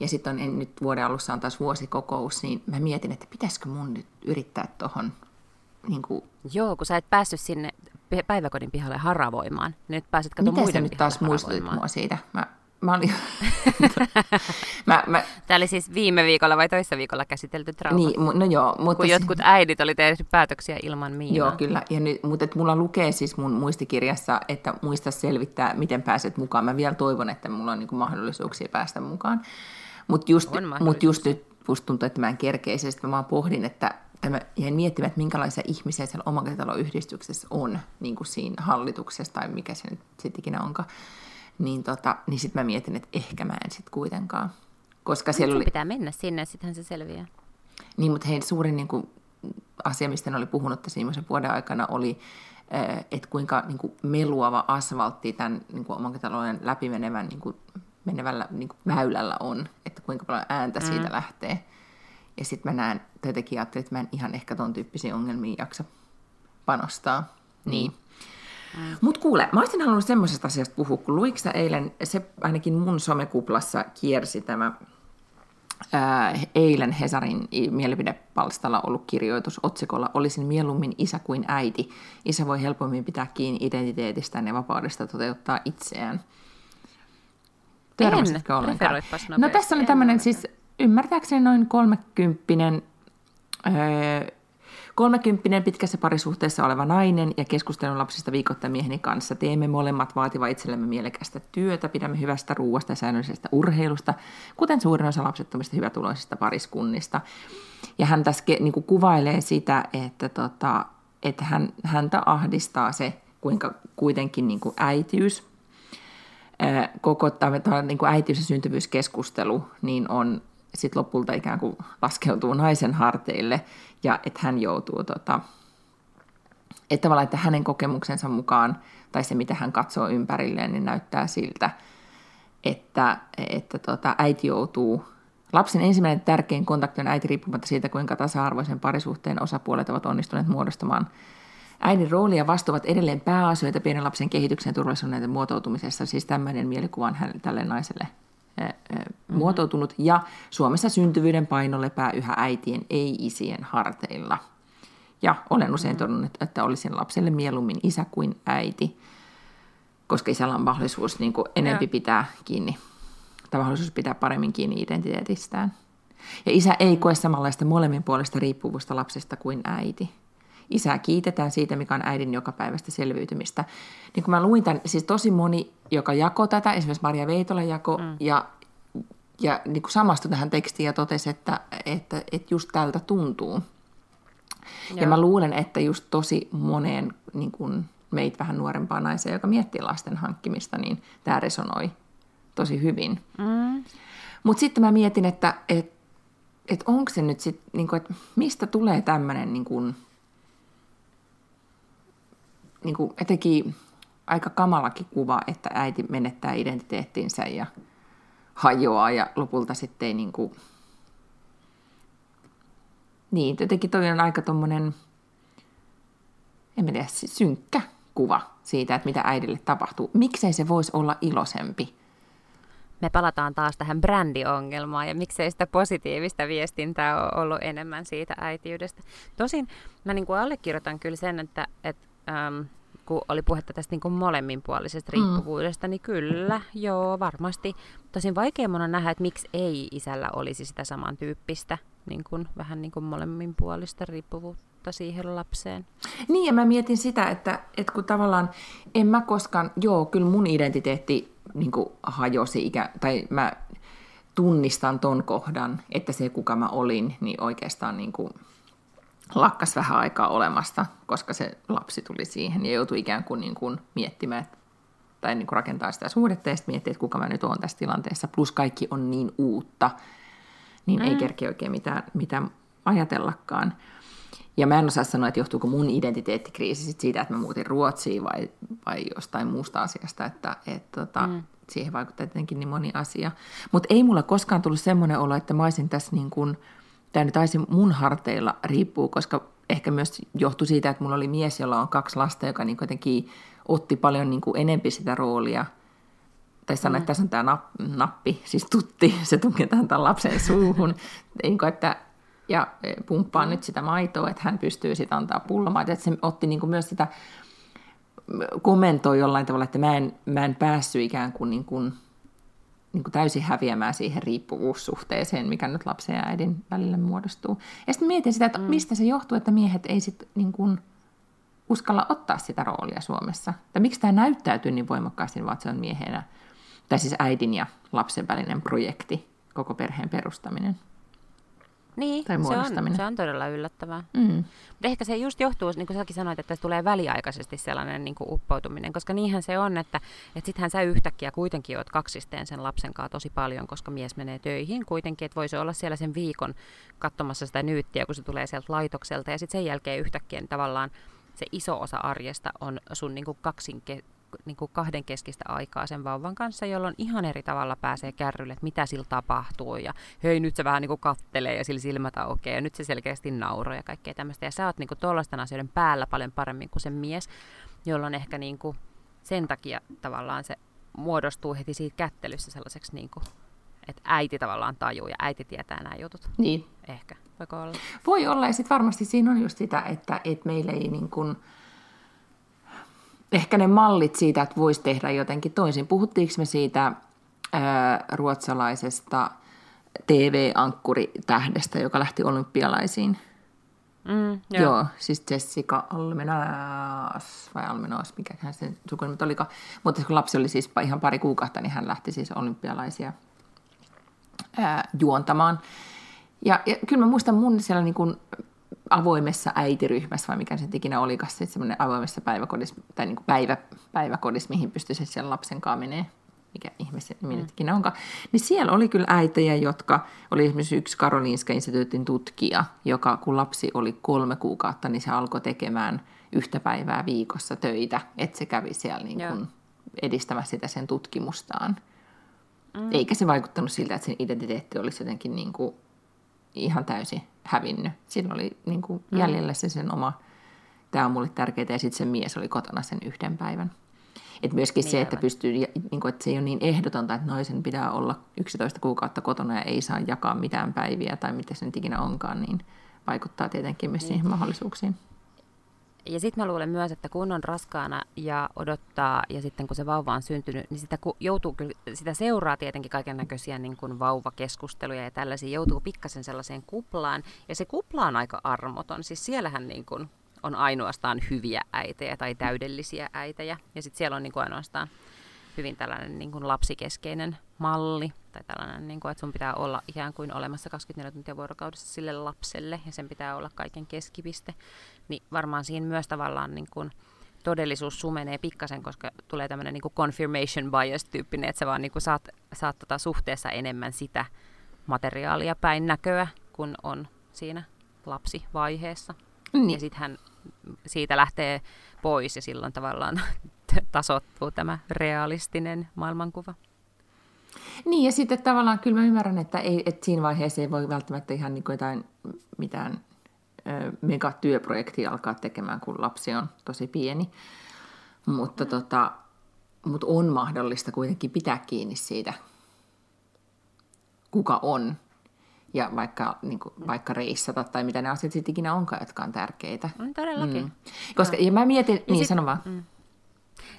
Ja sitten on nyt vuoden alussa on taas vuosikokous, niin mä mietin, että pitäisikö mun nyt yrittää tuohon niin kuin... Joo, kun sä et päässyt sinne päiväkodin pihalle haravoimaan. Nyt pääset katsomaan muiden nyt taas muistutit mua siitä? Mä, mä olin... mä, mä... Tämä oli siis viime viikolla vai toissa viikolla käsitelty trauma. Niin, no joo. Mutta kun jotkut äidit oli tehnyt päätöksiä ilman Miinaa. Joo, kyllä. Ja nyt, mutta et mulla lukee siis mun muistikirjassa, että muista selvittää, miten pääset mukaan. Mä vielä toivon, että mulla on niinku mahdollisuuksia päästä mukaan. Mutta just, mut just nyt musta tuntuu, että mä en kerkeisi. Sitten mä vaan pohdin, että että mä jäin miettimään, että minkälaisia ihmisiä siellä omakotitaloyhdistyksessä on, niin kuin siinä hallituksessa tai mikä se nyt sitten ikinä onkaan. Niin, tota, niin sitten mä mietin, että ehkä mä en sitten kuitenkaan. Koska siellä oli... pitää mennä sinne, sittenhän se selviää. Niin, mutta heidän suurin niin kuin, asia, mistä ne oli puhunut tässä viimeisen vuoden aikana, oli, eh, että kuinka niin kuin, meluava asfaltti tämän niin kuin, omakotitalojen läpimenevän niin kuin, menevällä niin kuin, väylällä on, että kuinka paljon ääntä mm. siitä lähtee. Ja sitten mä näen, jotenkin ajattelin, että mä en ihan ehkä ton tyyppisiin ongelmiin jaksa panostaa. Niin. Mm. Mutta kuule, mä olisin halunnut semmoisesta asiasta puhua, kun luiko eilen, se ainakin mun somekuplassa kiersi tämä ää, eilen Hesarin mielipidepalstalla ollut kirjoitus otsikolla Olisin mieluummin isä kuin äiti. Isä voi helpommin pitää kiinni identiteetistään ja vapaudesta toteuttaa itseään. Törmäsitkö ollenkaan? No tässä oli tämmöinen siis ymmärtääkseni noin kolmekymppinen, öö, kolmekymppinen pitkässä parisuhteessa oleva nainen ja keskustelun lapsista viikoittain mieheni kanssa. Teemme molemmat vaativa itsellemme mielekästä työtä, pidämme hyvästä ruuasta ja säännöllisestä urheilusta, kuten suurin osa lapsettomista hyvätuloisista pariskunnista. Ja hän tässä niin kuin kuvailee sitä, että, tota, että hän, häntä ahdistaa se, kuinka kuitenkin niin kuin äitiys, koko tämä niin kuin äitiys- ja syntyvyyskeskustelu niin on sitten lopulta ikään kuin laskeutuu naisen harteille ja että hän joutuu, tota, että tavallaan, että hänen kokemuksensa mukaan tai se, mitä hän katsoo ympärilleen, niin näyttää siltä, että, että tota, äiti joutuu Lapsen ensimmäinen tärkein kontakti on äiti riippumatta siitä, kuinka tasa-arvoisen parisuhteen osapuolet ovat onnistuneet muodostamaan Äidin rooli ja vastuuvat edelleen pääasioita pienen lapsen kehityksen ja turvallisuuden muotoutumisessa, siis tämmöinen mielikuva on tälle naiselle. Muotoutunut, ja Suomessa syntyvyyden paino lepää yhä äitien, ei-isien harteilla. Ja olen usein todennut, että olisin lapselle mieluummin isä kuin äiti, koska isällä on mahdollisuus niin kuin enempi pitää kiinni, tai mahdollisuus pitää paremmin kiinni identiteetistään. Ja isä ei koe samanlaista molemmin puolesta riippuvuutta lapsesta kuin äiti. Isää kiitetään siitä, mikä on äidin jokapäiväistä selviytymistä. Niin kun mä luin tämän, siis tosi moni, joka jako tätä, esimerkiksi Maria Veitola jako, mm. ja, ja niin kuin samastui tähän tekstiin ja totesi, että, että, että just tältä tuntuu. Joo. Ja mä luulen, että just tosi moneen niin kuin meitä vähän nuorempaa naisia, joka miettii lasten hankkimista, niin tämä resonoi tosi hyvin. Mm. Mutta sitten mä mietin, että et, et onko se nyt sitten, niin että mistä tulee tämmöinen niin niin kuin etenkin aika kamalakin kuva, että äiti menettää identiteettinsä ja hajoaa ja lopulta sitten ei niin kuin... Niin, jotenkin toi on aika tommonen, en tiedä, synkkä kuva siitä, että mitä äidille tapahtuu. Miksei se voisi olla iloisempi? Me palataan taas tähän brändiongelmaan ja miksei sitä positiivista viestintää ole ollut enemmän siitä äitiydestä. Tosin mä niin kuin allekirjoitan kyllä sen, että, että äm, kun oli puhetta tästä niin kuin molemminpuolisesta mm. riippuvuudesta, mm. niin kyllä, joo, varmasti. Tosin vaikea mun on nähdä, että miksi ei isällä olisi sitä samantyyppistä, niin kuin, vähän niin kuin molemminpuolista riippuvuutta siihen lapseen. Niin, ja mä mietin sitä, että, että kun tavallaan en mä koskaan, joo, kyllä mun identiteetti niin kuin hajosi, ikä, tai mä tunnistan ton kohdan, että se kuka mä olin, niin oikeastaan niin kuin lakkas vähän aikaa olemasta, koska se lapsi tuli siihen ja joutui ikään kuin, niin kuin miettimään tai niin kuin rakentaa sitä suhdetta ja sitten miettiä, että kuka mä nyt oon tässä tilanteessa. Plus kaikki on niin uutta, niin mm. ei kerkeä oikein mitään, mitään ajatellakaan. Ja mä en osaa sanoa, että johtuuko mun identiteettikriisi sit siitä, että mä muutin Ruotsiin vai, vai jostain muusta asiasta, että et, tota, mm. siihen vaikuttaa tietenkin niin moni asia. Mutta ei mulla koskaan tullut semmoinen olo, että mä olisin tässä niin kuin, tämä nyt taisi mun harteilla riippuu, koska ehkä myös johtui siitä, että mulla oli mies, jolla on kaksi lasta, joka niin jotenkin otti paljon niin enempi sitä roolia. Tai sanoa, mm. että tässä on tämä nappi, siis tutti, se tunketaan tämän lapsen suuhun. niin kuin, että ja e, pumppaa mm. nyt sitä maitoa, että hän pystyy sitten antaa pullomaitoa. Että se otti niin myös sitä, kommentoi jollain tavalla, että mä en, mä en päässyt ikään kuin, niin kuin, niin kuin täysin häviämään siihen riippuvuussuhteeseen, mikä nyt lapsen ja äidin välillä muodostuu. Ja sitten mietin sitä, että mm. mistä se johtuu, että miehet ei sitten niin kuin uskalla ottaa sitä roolia Suomessa. Tai miksi tämä näyttäytyy niin voimakkaasti, vaan se on miehenä, tai siis äidin ja lapsen välinen projekti, koko perheen perustaminen. Niin, tai se on, se on todella yllättävää. Mm. Mutta ehkä se just johtuu, niin kuin säkin sanoit, että tulee väliaikaisesti sellainen niin kuin uppoutuminen, koska niinhän se on, että, että sittenhän sä yhtäkkiä kuitenkin oot kaksisteen sen lapsen kanssa tosi paljon, koska mies menee töihin kuitenkin, että voisi olla siellä sen viikon katsomassa sitä nyyttiä, kun se tulee sieltä laitokselta, ja sitten sen jälkeen yhtäkkiä niin tavallaan se iso osa arjesta on sun niin kuin kaksinke, niin kuin kahden keskistä aikaa sen vauvan kanssa, jolloin ihan eri tavalla pääsee kärrylle, että mitä sillä tapahtuu. Ja hei, nyt se vähän niin kuin kattelee ja sillä silmät aukeaa ja nyt se selkeästi nauroo ja kaikkea tämmöistä. Ja sä oot niin kuin tuollaisten asioiden päällä paljon paremmin kuin se mies, jolloin ehkä niin kuin sen takia tavallaan se muodostuu heti siitä kättelyssä sellaiseksi, niin kuin, että äiti tavallaan tajuu ja äiti tietää nämä jutut. Niin. Ehkä. Voiko olla? Voi olla ja sitten varmasti siinä on just sitä, että, että meillä ei niin kuin, ehkä ne mallit siitä, että voisi tehdä jotenkin toisin. Puhuttiinko me siitä ää, ruotsalaisesta TV-ankkuritähdestä, joka lähti olympialaisiin? Mm, joo. joo, siis Jessica Almenas, vai Almenas, mikä sen sukunimi olikaan. Mutta kun lapsi oli siis ihan pari kuukautta, niin hän lähti siis olympialaisia ää, juontamaan. Ja, ja kyllä mä muistan mun siellä niin kuin avoimessa äitiryhmässä, vai mikä se ikinä olikaan, se semmoinen avoimessa päiväkodissa, tai niin kuin päivä, päiväkodissa, mihin pystyisi sen lapsen kanssa menee, mikä ihme se nimi mm. ikinä onkaan, niin siellä oli kyllä äitejä, jotka, oli esimerkiksi yksi Karolinska instituutin tutkija, joka kun lapsi oli kolme kuukautta, niin se alkoi tekemään yhtä päivää viikossa töitä, että se kävi siellä niin kuin edistämässä sitä sen tutkimustaan. Mm. Eikä se vaikuttanut siltä, että sen identiteetti olisi jotenkin niin kuin ihan täysin hävinnyt. Siinä oli niin kuin mm. jäljellä se sen oma, tämä on mulle tärkeää, ja sitten se mies oli kotona sen yhden päivän. Et myöskin niin se, että, pystyy, niin kuin, että se ei ole niin ehdotonta, että naisen pitää olla 11 kuukautta kotona ja ei saa jakaa mitään päiviä tai mitä se nyt ikinä onkaan, niin vaikuttaa tietenkin myös niin. siihen mahdollisuuksiin. Ja sitten mä luulen myös, että kun on raskaana ja odottaa, ja sitten kun se vauva on syntynyt, niin sitä joutuu sitä seuraa tietenkin kaiken näköisiä niin kuin vauvakeskusteluja ja tällaisia, joutuu pikkasen sellaiseen kuplaan. Ja se kupla on aika armoton, siis siellähän niin kuin on ainoastaan hyviä äitejä tai täydellisiä äitejä, ja sitten siellä on niin kuin ainoastaan hyvin tällainen niin kuin lapsikeskeinen malli, tai tällainen, niin kuin, että sun pitää olla ikään kuin olemassa 24 tuntia vuorokaudessa sille lapselle, ja sen pitää olla kaiken keskipiste, niin varmaan siinä myös tavallaan niin kuin, todellisuus sumenee pikkasen, koska tulee tämmöinen niin kuin confirmation bias-tyyppinen, että sä vaan niin kuin saat, saat tota suhteessa enemmän sitä materiaalia päin näköä, kun on siinä lapsivaiheessa. Niin. Ja sitten hän siitä lähtee pois ja silloin tavallaan tasottuu tämä realistinen maailmankuva. Niin, ja sitten tavallaan kyllä mä ymmärrän, että, ei, että siinä vaiheessa ei voi välttämättä ihan niin jotain mitään ö, megatyöprojektia alkaa tekemään, kun lapsi on tosi pieni. Mutta, tota, mutta on mahdollista kuitenkin pitää kiinni siitä, kuka on. Ja vaikka, niin kuin, vaikka reissata tai mitä ne asiat sitten ikinä onkaan, jotka on tärkeitä. On todellakin. Mm. Koska, ja mä mietin, ja niin sit, sano vaan. Mm.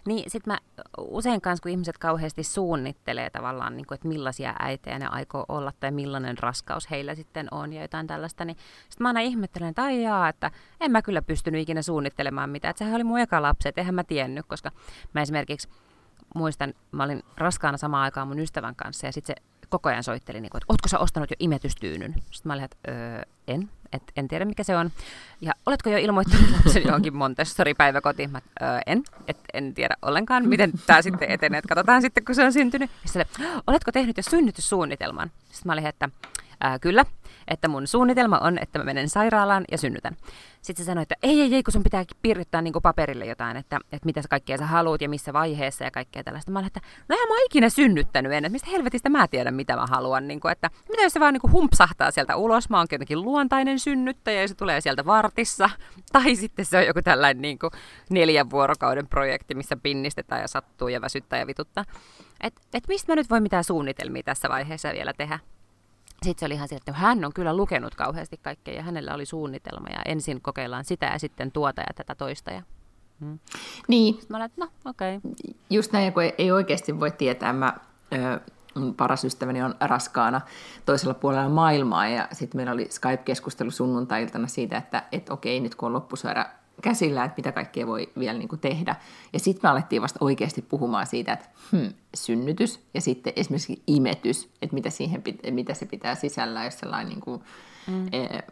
Niin sitten mä usein kanssa, kun ihmiset kauheasti suunnittelee tavallaan, niin kuin, että millaisia äitejä ne aikoo olla tai millainen raskaus heillä sitten on ja jotain tällaista, niin sitten mä aina ihmettelen, että ai jaa, että en mä kyllä pystynyt ikinä suunnittelemaan mitään. Että sehän oli mun eka lapsi, että eihän mä tiennyt, koska mä esimerkiksi muistan, mä olin raskaana samaan aikaan mun ystävän kanssa ja sitten se koko ajan soitteli, niin kuin, että ootko sä ostanut jo imetystyynyn? Sitten mä olin, että öö, en, et, en tiedä mikä se on. Ja oletko jo ilmoittanut lapsen johonkin Montessori-päiväkotiin? Mä, en, et, en tiedä ollenkaan, miten tämä sitten etenee. Et katsotaan sitten, kun se on syntynyt. Ja sitten, oletko tehnyt jo synnytyssuunnitelman? Sitten mä olin, että kyllä, että mun suunnitelma on, että mä menen sairaalaan ja synnytän. Sitten se sanoi, että ei, ei, ei, kun sun pitää piirryttää niin paperille jotain, että, että mitä kaikkea sä haluat ja missä vaiheessa ja kaikkea tällaista. Mä olin, että no mä oon ikinä synnyttänyt ennen, että mistä helvetistä mä tiedän, mitä mä haluan. Niin kuin, että mitä jos se vaan niin kuin humpsahtaa sieltä ulos, mä oon jotenkin luontainen synnyttäjä ja se tulee sieltä vartissa. Tai sitten se on joku tällainen niin kuin neljän vuorokauden projekti, missä pinnistetään ja sattuu ja väsyttää ja vituttaa. Että et mistä mä nyt voi mitään suunnitelmia tässä vaiheessa vielä tehdä? Sitten se oli ihan sieltä, että hän on kyllä lukenut kauheasti kaikkea ja hänellä oli suunnitelma ja ensin kokeillaan sitä ja sitten tuota ja tätä toista. Ja, hmm. Niin. Sitten mä että no okei. Okay. Just näin, kun ei, ei oikeasti voi tietää. Mä, ö, paras ystäväni on raskaana toisella puolella maailmaa ja sitten meillä oli Skype-keskustelu sunnuntai-iltana siitä, että et okei, nyt kun on loppusuora käsillä, että mitä kaikkea voi vielä niin kuin tehdä. Ja sitten me alettiin vasta oikeasti puhumaan siitä, että hmm, synnytys ja sitten esimerkiksi imetys, että mitä, siihen, mitä se pitää sisällä, jos sellainen niin kuin, mm. Eh,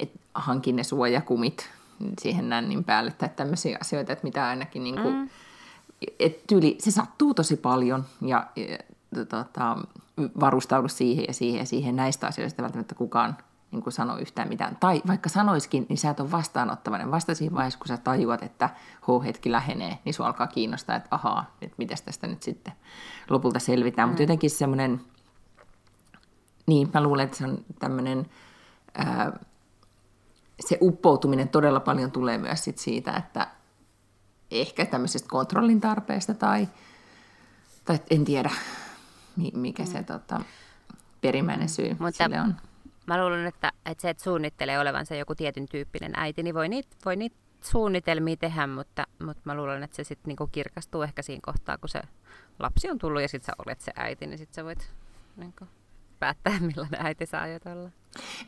et, hankin ne suojakumit siihen nännin päälle tai tämmöisiä asioita, että mitä ainakin niin kuin, mm. et tyyli, se sattuu tosi paljon ja, ja tota, varustaudu siihen ja siihen ja siihen näistä asioista välttämättä kukaan niin kuin sano yhtään mitään. Tai vaikka sanoiskin, niin sä et ole vastaanottavainen. Vasta siinä vaiheessa, kun sä tajuat, että H-hetki lähenee, niin sua alkaa kiinnostaa, että ahaa, että miten tästä nyt sitten lopulta selvitään. Mm. Mutta jotenkin semmoinen, niin mä luulen, että se on tämmöinen, ää, se uppoutuminen todella paljon tulee myös sit siitä, että ehkä tämmöisestä kontrollin tarpeesta tai, tai en tiedä, mikä mm. se tota, perimmäinen syy Mutta sille on mä luulen, että, että se, että suunnittelee olevansa joku tietyn tyyppinen äiti, niin voi niitä, voi niitä suunnitelmia tehdä, mutta, mutta mä luulen, että se sitten niinku kirkastuu ehkä siinä kohtaa, kun se lapsi on tullut ja sitten sä olet se äiti, niin sitten sä voit niinku, päättää, millainen äiti saa ajatella.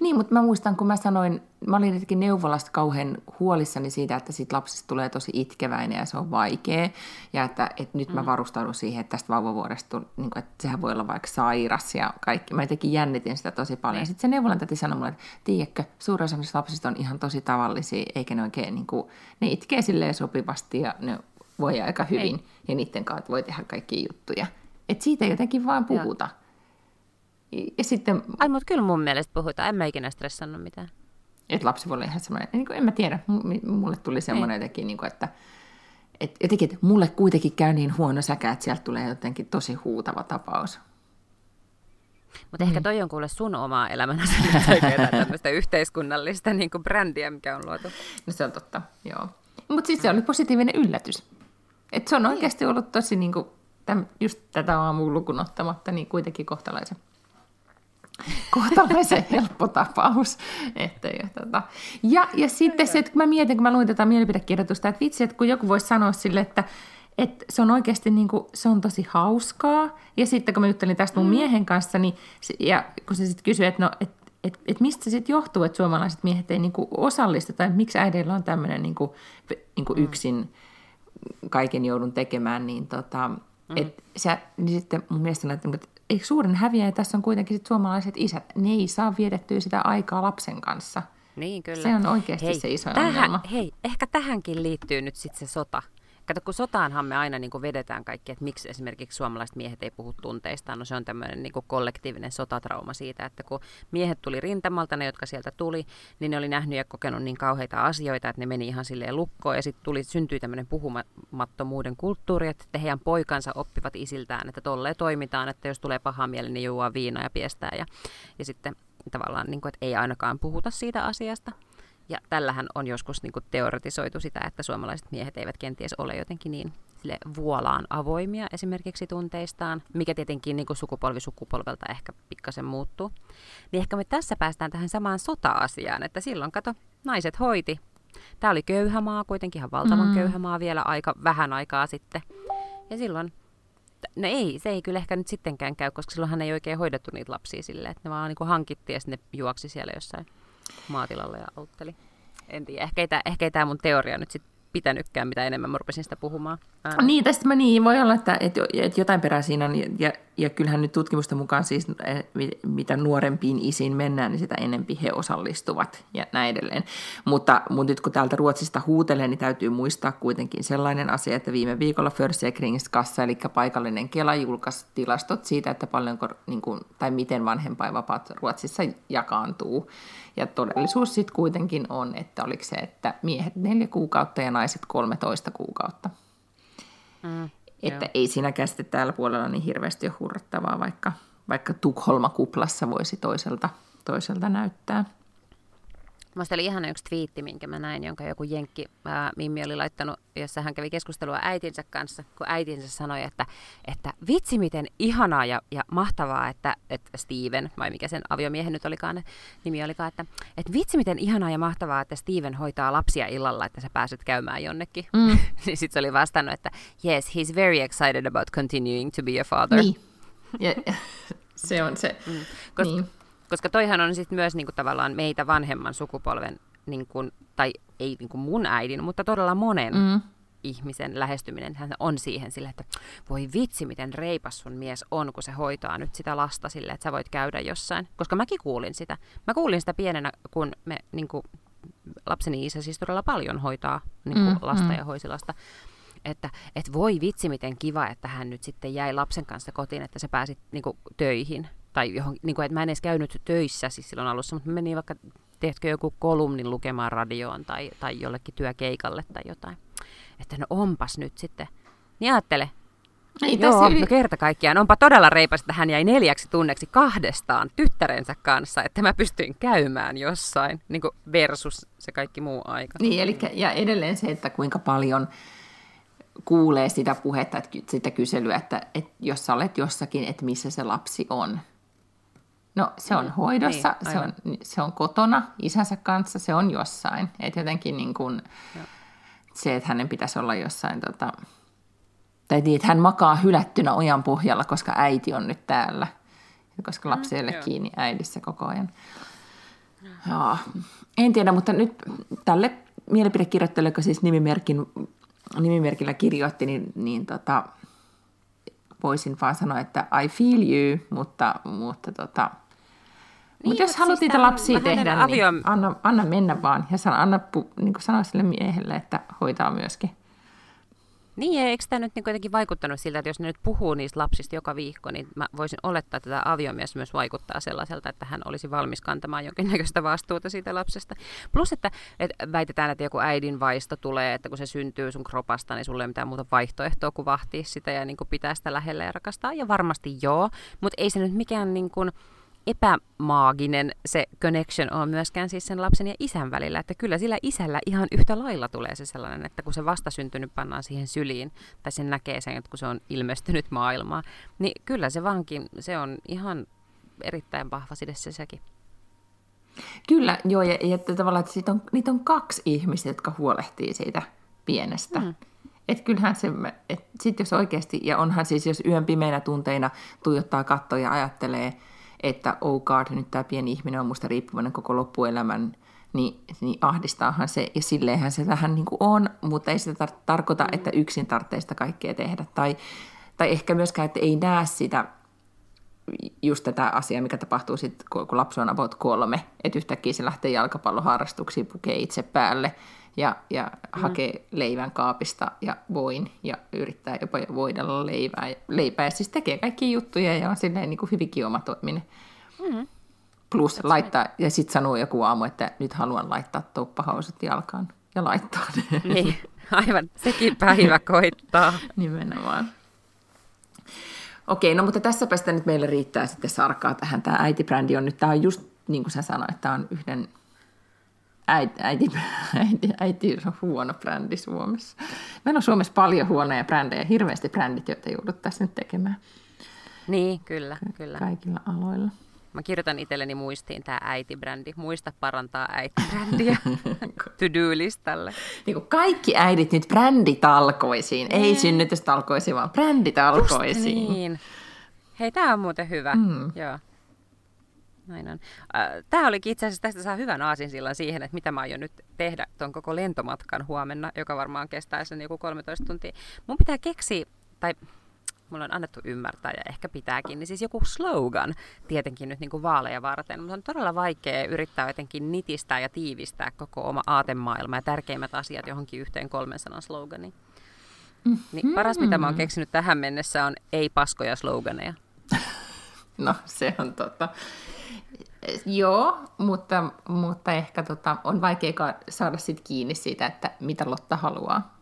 Niin, mutta mä muistan, kun mä sanoin, mä olin jotenkin neuvolasta kauhean huolissani siitä, että siitä lapsesta tulee tosi itkeväinen ja se on vaikea. Ja että, että nyt mä mm. varustaudun siihen, että tästä vauvavuodesta, niin kuin, että sehän voi olla vaikka sairas ja kaikki. Mä jotenkin jännitin sitä tosi paljon. Niin. Sitten se neuvolan täti sanoi mulle, että tiedätkö, suurin osa lapsista on ihan tosi tavallisia, eikä ne oikein, niin kuin, ne itkee silleen sopivasti ja ne voi aika hyvin. Ei. Ja niiden kanssa voi tehdä kaikkia juttuja. Että siitä ei jotenkin vaan puhuta. Ja ja sitten... Ai, mutta kyllä mun mielestä puhutaan. En mä ikinä stressannut mitään. Että lapsi voi olla ihan semmoinen, niin kuin, en mä tiedä, mulle tuli semmoinen niin. jotenkin, niin kuin, että et jotenkin, että mulle kuitenkin käy niin huono säkä, että sieltä tulee jotenkin tosi huutava tapaus. Mutta mm. ehkä toi on kuule sun omaa elämänä tämmöistä yhteiskunnallista niin kuin brändiä, mikä on luotu. No se on totta, joo. Mutta siis se oli positiivinen yllätys. Et se on niin. oikeasti ollut tosi, niin kuin, täm, just tätä aamuun lukuun ottamatta, niin kuitenkin kohtalaisen kohtalaisen helppo tapaus. Että, ja, tota. ja, ja sitten se, että kun mä mietin, kun mä luin tätä mielipidekirjoitusta, että vitsi, että kun joku voisi sanoa sille, että että se on oikeasti niin kuin, se on tosi hauskaa. Ja sitten kun mä juttelin tästä mun mm. miehen kanssa, niin, ja kun se sitten kysyi, että no, et, et, et mistä se sitten johtuu, että suomalaiset miehet ei niin kuin osallistu, tai miksi äideillä on tämmöinen niin kuin, niin kuin mm. yksin kaiken joudun tekemään, niin tota, mm. et sä, niin sitten mun mielestä että eikö suurin häviäjä tässä on kuitenkin sit suomalaiset isät? Ne ei saa viedettyä sitä aikaa lapsen kanssa. Niin, kyllä. Se on oikeasti hei, se iso tähän, ongelma. Hei, ehkä tähänkin liittyy nyt sitten se sota. Kato, kun sotaanhan me aina niin kuin vedetään kaikki, että miksi esimerkiksi suomalaiset miehet ei puhu tunteistaan. No se on tämmöinen niin kollektiivinen sotatrauma siitä, että kun miehet tuli rintamalta, ne jotka sieltä tuli, niin ne oli nähnyt ja kokenut niin kauheita asioita, että ne meni ihan silleen lukkoon. Ja sitten tuli, syntyi tämmöinen puhumattomuuden kulttuuri, että heidän poikansa oppivat isiltään, että tolleen toimitaan, että jos tulee paha mieli, niin juo viinaa ja piestää. Ja, ja sitten tavallaan, niin kuin, että ei ainakaan puhuta siitä asiasta. Ja tällähän on joskus niin kuin teoretisoitu sitä, että suomalaiset miehet eivät kenties ole jotenkin niin sille vuolaan avoimia esimerkiksi tunteistaan, mikä tietenkin niin kuin sukupolvi sukupolvelta ehkä pikkasen muuttuu. Niin ehkä me tässä päästään tähän samaan sota-asiaan, että silloin kato, naiset hoiti. Tämä oli köyhä maa, kuitenkin ihan valtavan mm. köyhä maa vielä aika vähän aikaa sitten. Ja silloin No ei, se ei kyllä ehkä nyt sittenkään käy, koska silloinhan ei oikein hoidettu niitä lapsia silleen, että ne vaan niin hankittiin ja sitten ne juoksi siellä jossain maatilalla ja autteli. En tiedä, ehkä ei, tämä, ehkä ei tämä mun teoria nyt sit pitänytkään, mitä enemmän mä rupesin sitä puhumaan. Ää. Niin, tästä mä niin, voi olla, että, että, että jotain perää siinä on, ja, ja kyllähän nyt tutkimusta mukaan siis, eh, mitä nuorempiin isiin mennään, niin sitä enempi he osallistuvat ja näin edelleen. Mutta, mutta nyt kun täältä Ruotsista huutelee, niin täytyy muistaa kuitenkin sellainen asia, että viime viikolla Försäkringskassa, eli paikallinen Kela, julkaisi tilastot siitä, että paljonko, niin kuin, tai miten vanhempainvapaat Ruotsissa jakaantuu. Ja todellisuus sitten kuitenkin on, että oliko se, että miehet neljä kuukautta ja naiset 13 kuukautta. Mm, että joo. ei siinäkään sitten täällä puolella niin hirveästi ole hurrattavaa, vaikka, vaikka Tukholma-kuplassa voisi toiselta, toiselta näyttää. Musta oli ihana yksi twiitti, minkä mä näin, jonka joku jenkki ää, Mimmi oli laittanut, jossa hän kävi keskustelua äitinsä kanssa, kun äitinsä sanoi, että, että vitsi miten ihanaa ja, ja mahtavaa, että, että Steven, vai mikä sen aviomiehen nyt olikaan, nimi olikaan, että, että vitsi miten ihanaa ja mahtavaa, että Steven hoitaa lapsia illalla, että sä pääset käymään jonnekin. Mm. niin sitten se oli vastannut, että yes, he's very excited about continuing to be a father. Niin. Ja, se on se. Mm. Koska, niin koska toihan on sitten myös niinku tavallaan meitä vanhemman sukupolven, niinku, tai ei niinku mun äidin, mutta todella monen mm. ihmisen lähestyminen hän on siihen sille, että voi vitsi, miten reipas sun mies on, kun se hoitaa nyt sitä lasta sille, että sä voit käydä jossain. Koska mäkin kuulin sitä. Mä kuulin sitä pienenä, kun me niinku, lapseni isä siis todella paljon hoitaa niinku, mm, lasta mm. ja hoisilasta että et voi vitsi miten kiva, että hän nyt sitten jäi lapsen kanssa kotiin, että se pääsi niinku, töihin tai johon, niin kuin, että mä en edes käynyt töissä siis silloin alussa, mutta menin vaikka, teetkö joku kolumnin lukemaan radioon tai, tai jollekin työkeikalle tai jotain. Että no onpas nyt sitten. Niin ajattele, ei Joo, yli... no kerta kaikkiaan. Onpa todella reipas, että hän jäi neljäksi tunneksi kahdestaan tyttärensä kanssa, että mä pystyin käymään jossain, niin kuin versus se kaikki muu aika. Niin, eli, ja edelleen se, että kuinka paljon kuulee sitä puhetta, että sitä kyselyä, että, että jos sä olet jossakin, että missä se lapsi on, No se on mm. hoidossa, niin, se, on, se on kotona isänsä kanssa, se on jossain. Että jotenkin niin kuin se, että hänen pitäisi olla jossain, tota, tai niin, että hän makaa hylättynä ojan pohjalla, koska äiti on nyt täällä. Koska mm, lapsi ei ole mm, kiinni äidissä koko ajan. Ja, en tiedä, mutta nyt tälle mielipidekirjoittajalle, joka siis nimimerkin, nimimerkillä kirjoitti, niin, niin tota, voisin vaan sanoa, että I feel you, mutta, mutta tota, niin, mutta jos haluat siis niitä lapsia tehdä, niin anna, anna mennä vaan. Ja sano, anna niin sanoa sille miehelle, että hoitaa myöskin. Niin, eikö tämä nyt niin kuitenkin vaikuttanut siltä, että jos ne nyt puhuu niistä lapsista joka viikko, niin mä voisin olettaa, että tämä aviomies myös vaikuttaa sellaiselta, että hän olisi valmis kantamaan jonkinnäköistä vastuuta siitä lapsesta. Plus, että, että väitetään, että joku äidin vaisto tulee, että kun se syntyy sun kropasta, niin sulle ei mitään muuta vaihtoehtoa kuin vahtia sitä ja niin kuin pitää sitä lähellä ja rakastaa. Ja varmasti joo, mutta ei se nyt mikään niin kuin, epämaaginen se connection on myöskään siis sen lapsen ja isän välillä. Että kyllä sillä isällä ihan yhtä lailla tulee se sellainen, että kun se vastasyntynyt pannaan siihen syliin, tai sen näkee sen, että kun se on ilmestynyt maailmaan, niin kyllä se vankin, se on ihan erittäin vahva side se sekin. Kyllä, joo, ja, ja että tavallaan, että siitä on, niitä on kaksi ihmistä, jotka huolehtii siitä pienestä. Mm. Että kyllähän se, että sit jos oikeasti, ja onhan siis, jos yön pimeinä tunteina tuijottaa kattoja ja ajattelee, että oh god, nyt tämä pieni ihminen on musta riippuvainen koko loppuelämän, niin, niin ahdistaahan se, ja silleenhän se vähän niin kuin on, mutta ei sitä tar- tarkoita, että yksin tarvitsee sitä kaikkea tehdä. Tai, tai ehkä myöskään, että ei näe sitä, just tätä asiaa, mikä tapahtuu sitten, kun lapsi on about kolme, että yhtäkkiä se lähtee jalkapalloharrastuksiin, pukee itse päälle ja, ja mm. hakee leivän kaapista ja voin ja yrittää jopa voidella leivää, leipää ja siis tekee kaikki juttuja ja on silleen niin kuin hyvinkin omatoiminen. Mm. Plus That's laittaa, right. ja sitten sanoo joku aamu, että nyt haluan laittaa toppahausut jalkaan ja laittaa ne. Niin, aivan, sekin päivä koittaa. Nimenomaan. Okei, no mutta tässä päästä nyt meillä riittää sitten sarkaa tähän. Tämä äitibrändi on nyt, tämä on just niin kuin sä sanoit, tämä on yhden äiti, äiti, äiti, äiti on huono brändi Suomessa. Meillä on Suomessa paljon huonoja brändejä, hirveästi brändit, joita jouduttaisiin nyt tekemään. Niin, kyllä, kyllä. Kaikilla aloilla. Mä kirjoitan itselleni muistiin tämä äitibrändi. Muista parantaa äitibrändiä to-do-listalle. Niin kuin kaikki äidit nyt bränditalkoisiin. Ei niin. synnytystalkoisiin, vaan bränditalkoisiin. Just niin. Hei, tämä on muuten hyvä. Mm. Joo. näin on. Tämä oli itse asiassa, tästä saa hyvän aasin silloin siihen, että mitä mä aion nyt tehdä tuon koko lentomatkan huomenna, joka varmaan kestää sen joku 13 tuntia. Mun pitää keksiä, tai mulla on annettu ymmärtää ja ehkä pitääkin, niin siis joku slogan tietenkin nyt niin kuin vaaleja varten, mutta on todella vaikea yrittää jotenkin nitistää ja tiivistää koko oma aatemaailma ja tärkeimmät asiat johonkin yhteen kolmen sanan sloganiin. Mm-hmm. Niin paras, mitä mä oon keksinyt tähän mennessä, on ei paskoja sloganeja. No, se on tota. Joo, mutta, mutta ehkä tota, on vaikea saada sit kiinni siitä, että mitä Lotta haluaa.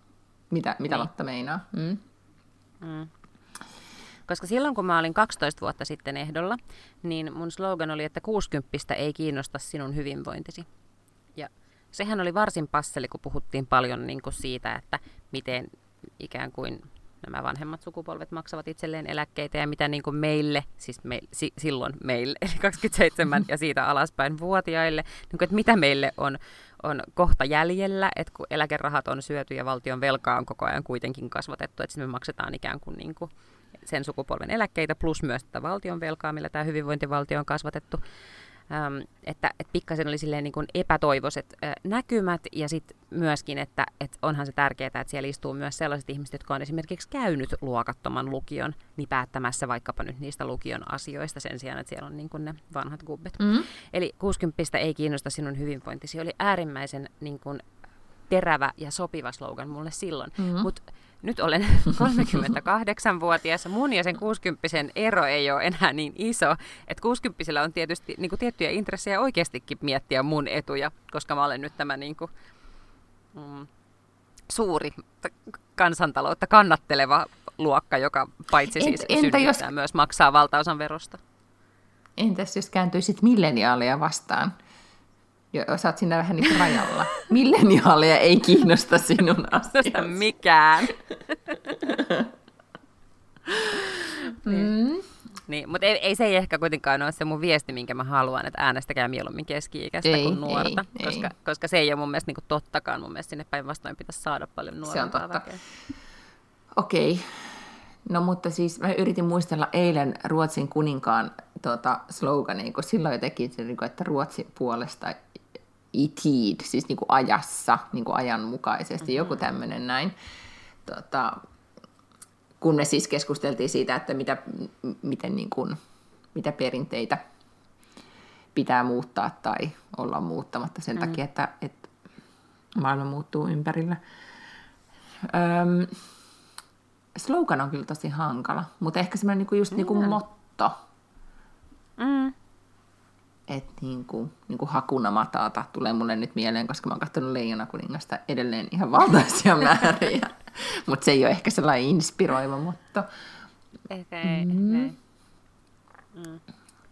Mitä, mitä niin. Lotta meinaa. Mm. Mm. Koska silloin, kun mä olin 12 vuotta sitten ehdolla, niin mun slogan oli, että 60 ei kiinnosta sinun hyvinvointisi. Ja sehän oli varsin passeli, kun puhuttiin paljon niin kuin siitä, että miten ikään kuin nämä vanhemmat sukupolvet maksavat itselleen eläkkeitä ja mitä niin kuin meille, siis me, si, silloin meille, eli 27 ja siitä alaspäin vuotiaille, niin kuin, että mitä meille on, on kohta jäljellä, että kun eläkerahat on syöty ja valtion velkaa on koko ajan kuitenkin kasvatettu, että me maksetaan ikään kuin, niin kuin sen sukupolven eläkkeitä plus myös tätä valtion velkaa, millä tämä hyvinvointivaltio on kasvatettu. Ähm, että, että pikkasen oli silleen niin kuin epätoivoiset äh, näkymät ja sitten myöskin, että, että onhan se tärkeää, että siellä istuu myös sellaiset ihmiset, jotka on esimerkiksi käynyt luokattoman lukion, niin päättämässä vaikkapa nyt niistä lukion asioista sen sijaan, että siellä on niin kuin ne vanhat gubbet. Mm-hmm. Eli 60 ei kiinnosta sinun hyvinvointisi. Oli äärimmäisen niin kuin terävä ja sopiva slogan mulle silloin. Mm-hmm. Mutta nyt olen 38-vuotias, mun ja sen 60 ero ei ole enää niin iso, että 60 on tietysti niin kuin tiettyjä intressejä oikeastikin miettiä mun etuja, koska mä olen nyt tämä niin kuin, mm, suuri kansantaloutta kannatteleva luokka, joka paitsi siis entä synnyttää jos... myös maksaa valtaosan verosta. Entäs jos kääntyisit milleniaaleja vastaan? Ja sä oot siinä vähän niin rajalla. Milleniaaleja ei kiinnosta sinun asiasi. mikään. niin. Niin, mutta ei, ei, se ei ehkä kuitenkaan ole se mun viesti, minkä mä haluan, että äänestäkää mieluummin keski-ikäistä ei, kuin nuorta, ei, koska, ei. koska se ei ole mun mielestä niin tottakaan. Mun mielestä sinne päinvastoin pitäisi saada paljon nuorempaa Se on totta. Okei. Okay. No mutta siis mä yritin muistella eilen Ruotsin kuninkaan tuota, slogania, kun silloin jotenkin, niinku, että Ruotsin puolesta i tid, siis niin kuin ajassa, niin kuin ajanmukaisesti, mm-hmm. joku tämmöinen näin. Tota, kun me siis keskusteltiin siitä, että mitä, miten niin kuin, mitä perinteitä pitää muuttaa tai olla muuttamatta sen mm-hmm. takia, että, että maailma muuttuu ympärillä. Öm, slogan on kyllä tosi hankala, mutta ehkä semmoinen niinku just mm. niinku motto. Mm että niin kuin, niin kuin Hakuna Matata tulee mulle nyt mieleen, koska mä oon katsonut Leijona kuningasta edelleen ihan valtaisia määriä. Mutta se ei ole ehkä sellainen inspiroiva mutta Ehkä ei, mm. ei. Mm.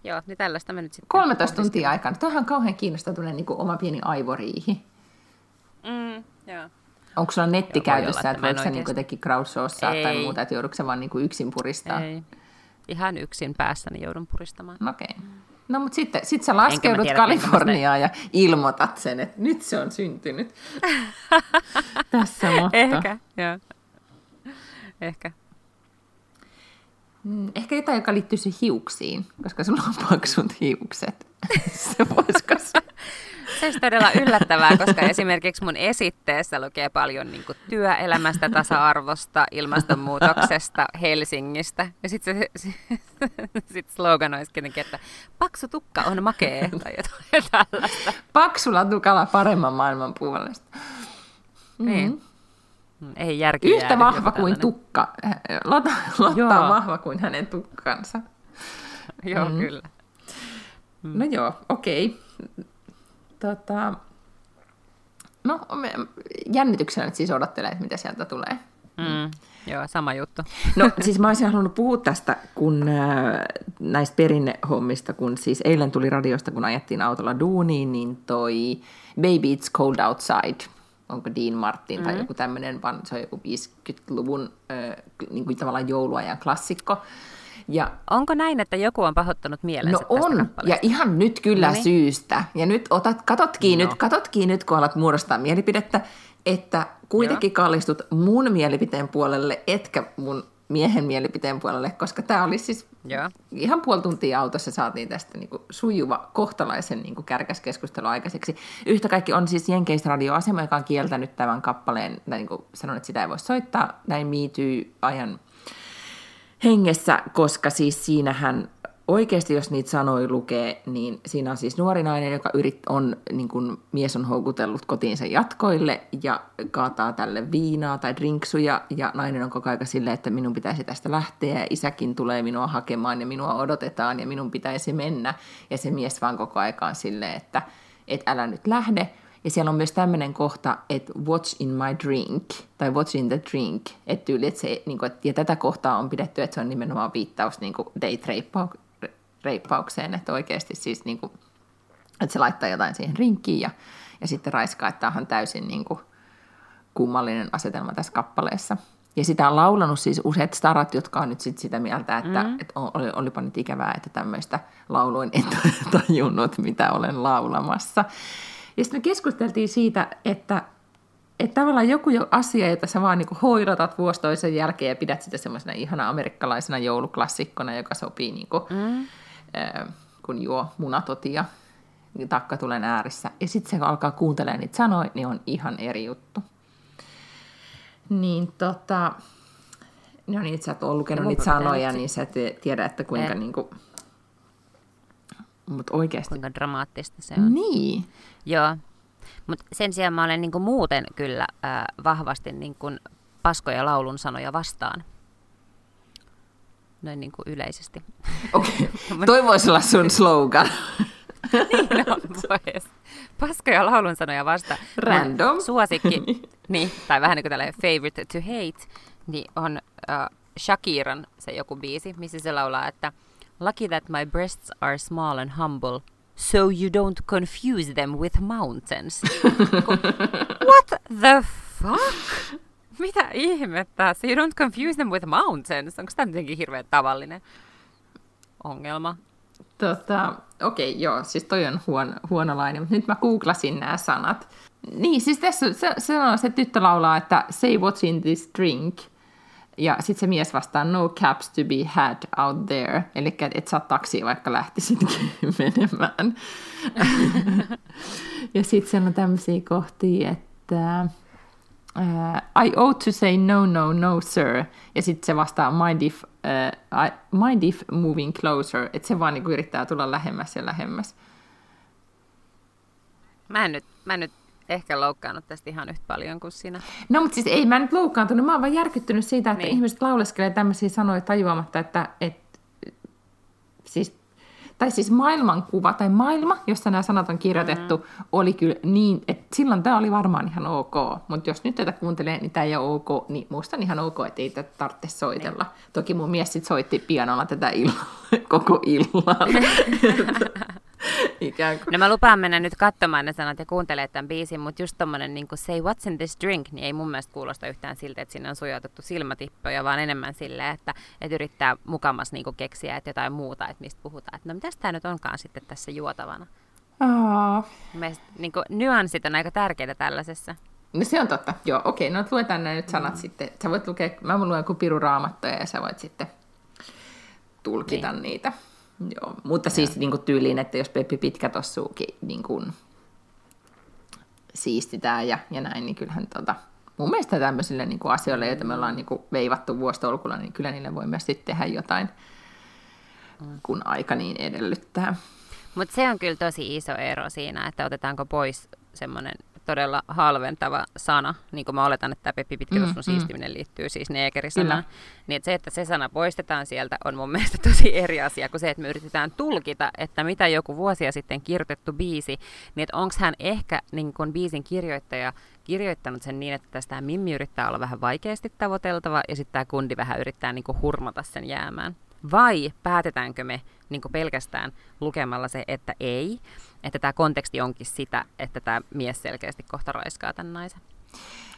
Joo, niin tällaista me nyt sitten 13 tuntia aikana. Tuohan on kauhean kiinnostava niin oma pieni aivoriihi. Mm, joo. Onko sulla nettikäytössä, että voiko sä niin jotenkin crowdsourcea tai muuta, että joudutko sä vaan niin kuin yksin puristaa? Ei. Ihan yksin päässäni joudun puristamaan. Okei. Okay. No mutta sitten sit sä laskeudut tiedä, Kaliforniaan ja ilmoitat sen, että nyt se on syntynyt. Tässä motto. Ehkä, joo. Ehkä. Mm, ehkä jotain, joka liittyy hiuksiin, koska sulla on paksut hiukset. se voisiko se? Olisi todella yllättävää, koska esimerkiksi mun esitteessä lukee paljon niin kuin työelämästä, tasa-arvosta, ilmastonmuutoksesta, Helsingistä. Ja sitten se, se, sit slogan olisi kuitenkin, että paksu tukka on makee tai jotain tällaista. Paksulla tukalla paremman maailman puolesta. Niin. Mm. Ei järki Yhtä vahva kuin tukka. Lotta, Lotta on vahva kuin hänen tukkansa. Joo, mm. kyllä. Mm. No joo, okei. Okay. Tota, no, jännityksellä nyt siis odottelee, että mitä sieltä tulee. Mm, joo, sama juttu. No siis mä olisin halunnut puhua tästä kun, äh, näistä perinnehommista, kun siis eilen tuli radiosta, kun ajettiin autolla duuniin, niin toi Baby It's Cold Outside, onko Dean Martin tai joku tämmöinen, vaan se on joku 50-luvun äh, niin kuin tavallaan jouluajan klassikko. Ja, Onko näin, että joku on pahoittanut mielensä No on, ja ihan nyt kyllä Noniin. syystä. Ja nyt otat, katotkin, no. nyt, katotkin nyt, kun alat muodostaa mielipidettä, että kuitenkin Joo. kallistut mun mielipiteen puolelle, etkä mun miehen mielipiteen puolelle, koska tämä oli siis Joo. ihan puoli tuntia autossa saatiin tästä niin kuin sujuva kohtalaisen niin kuin kärkäskeskustelu aikaiseksi. Yhtä kaikki on siis Jenkeistä radioasema, joka on kieltänyt tämän kappaleen, tai niin kuin sanon, että sitä ei voi soittaa näin miityy-ajan hengessä, koska siis siinähän oikeasti, jos niitä sanoja lukee, niin siinä on siis nuori nainen, joka yrit, on, niin kuin mies on houkutellut kotiinsa jatkoille ja kaataa tälle viinaa tai drinksuja ja nainen on koko ajan silleen, että minun pitäisi tästä lähteä ja isäkin tulee minua hakemaan ja minua odotetaan ja minun pitäisi mennä ja se mies vaan koko aikaan silleen, että et älä nyt lähde. Ja siellä on myös tämmöinen kohta, että what's in my drink, tai what's in the drink, että tyyli, että se, niin kuin, ja tätä kohtaa on pidetty, että se on nimenomaan viittaus niin kuin date reippaukseen, että oikeasti siis niin kuin, että se laittaa jotain siihen rinkkiin ja, ja sitten raiskaa, että on täysin niin kuin kummallinen asetelma tässä kappaleessa. Ja sitä on laulanut siis useat starat, jotka on nyt sit sitä mieltä, että, mm. että oli, olipa nyt ikävää, että tämmöistä lauluin en tajunnut, mitä olen laulamassa. Ja sitten me keskusteltiin siitä, että, että tavallaan joku jo asia, jota sä vaan niin hoidatat vuosi toisen jälkeen ja pidät sitä semmoisena ihana amerikkalaisena jouluklassikkona, joka sopii niin kuin, mm kun juo munatotia niin takkatulen ääressä. Ja sitten se, kun alkaa kuuntelemaan niitä sanoja, niin on ihan eri juttu. Niin tota, no niin, sä et ole lukenut niitä sanoja, niin sä et tiedä, että kuinka en. niinku, mut oikeasti. Kuinka dramaattista se on. Niin. Joo, mutta sen sijaan mä olen niinku muuten kyllä äh, vahvasti niinku paskoja laulun sanoja vastaan noin niin kuin yleisesti. Okei, okay. toi voisi olla sun slogan. niin on, vois. Paskoja laulun sanoja vasta. Random. suosikki, niin, tai vähän niin kuin tällainen favorite to hate, niin on uh, Shakiran se joku biisi, missä se laulaa, että Lucky that my breasts are small and humble, so you don't confuse them with mountains. What the fuck? Mitä ihmettä? So you don't confuse them with mountains. Onko tämä jotenkin hirveän tavallinen ongelma? Tota, okei, okay, joo, siis toi on huon, huonolainen, mutta nyt mä googlasin nämä sanat. Niin, siis tässä se, se, on, se tyttö laulaa, että say what's in this drink, ja sitten se mies vastaa no caps to be had out there, eli et saa taksia vaikka lähtisitkin menemään. ja sitten se on tämmöisiä kohtia, että uh, I ought to say no, no, no, sir. Ja sitten se vastaa mind if, uh, I, mind if moving closer. Että se vaan niinku yrittää tulla lähemmäs ja lähemmäs. Mä en nyt, mä en nyt ehkä loukkaannut tästä ihan yhtä paljon kuin sinä. No, mutta siis ei mä nyt loukkaantunut. Mä oon vaan järkyttynyt siitä, että niin. ihmiset lauleskelee tämmöisiä sanoja tajuamatta, että et, siis tai siis maailmankuva tai maailma, jossa nämä sanat on kirjoitettu, mm. oli kyllä niin, että silloin tämä oli varmaan ihan ok. Mutta jos nyt tätä kuuntelee, niin tämä ei ole ok, niin musta on ihan ok, että ei tätä tarvitse soitella. Niin. Toki mun mies sit soitti pianolla tätä illa, koko illan. Ikään kuin. No mä lupaan mennä nyt katsomaan ne sanat ja kuuntelemaan tämän biisin, mutta just tommonen niin say what's in this drink, niin ei mun mielestä kuulosta yhtään siltä, että sinne on sujautettu silmätippoja, vaan enemmän silleen, että, että yrittää mukamas niin kuin keksiä, että jotain muuta, että mistä puhutaan. Että no mitäs tää nyt onkaan sitten tässä juotavana? Oh. Mielestäni niin kuin, nyanssit on aika tärkeitä tällaisessa. No se on totta, joo, okei, no luetaan nämä nyt sanat mm. sitten. Sä voit lukea, mä luen joku piru raamattoja ja sä voit sitten tulkita niin. niitä. Joo, mutta ja. siis niin kuin tyyliin, että jos Peppi Pitkä tossuukin niin kuin, siistitään ja, ja näin, niin kyllähän tota, mun mielestä tämmöisille niin kuin asioille, joita me ollaan niin kuin veivattu vuostolkulla, niin kyllä niille voi myös sitten tehdä jotain, kun aika niin edellyttää. Mutta se on kyllä tosi iso ero siinä, että otetaanko pois semmoinen todella halventava sana, niin kuin mä oletan, että tämä Peppi Pitkätussun mm, siistiminen mm. liittyy siis neekerisanaan, niin että se, että se sana poistetaan sieltä, on mun mielestä tosi eri asia kuin se, että me yritetään tulkita, että mitä joku vuosia sitten kirjoitettu biisi, niin että onko hän ehkä niin kuin biisin kirjoittaja kirjoittanut sen niin, että tästä Mimmi yrittää olla vähän vaikeasti tavoiteltava ja sitten tämä kundi vähän yrittää niin kuin hurmata sen jäämään. Vai päätetäänkö me niin pelkästään lukemalla se, että ei, että tämä konteksti onkin sitä, että tämä mies selkeästi kohta raiskaa tämän naisen.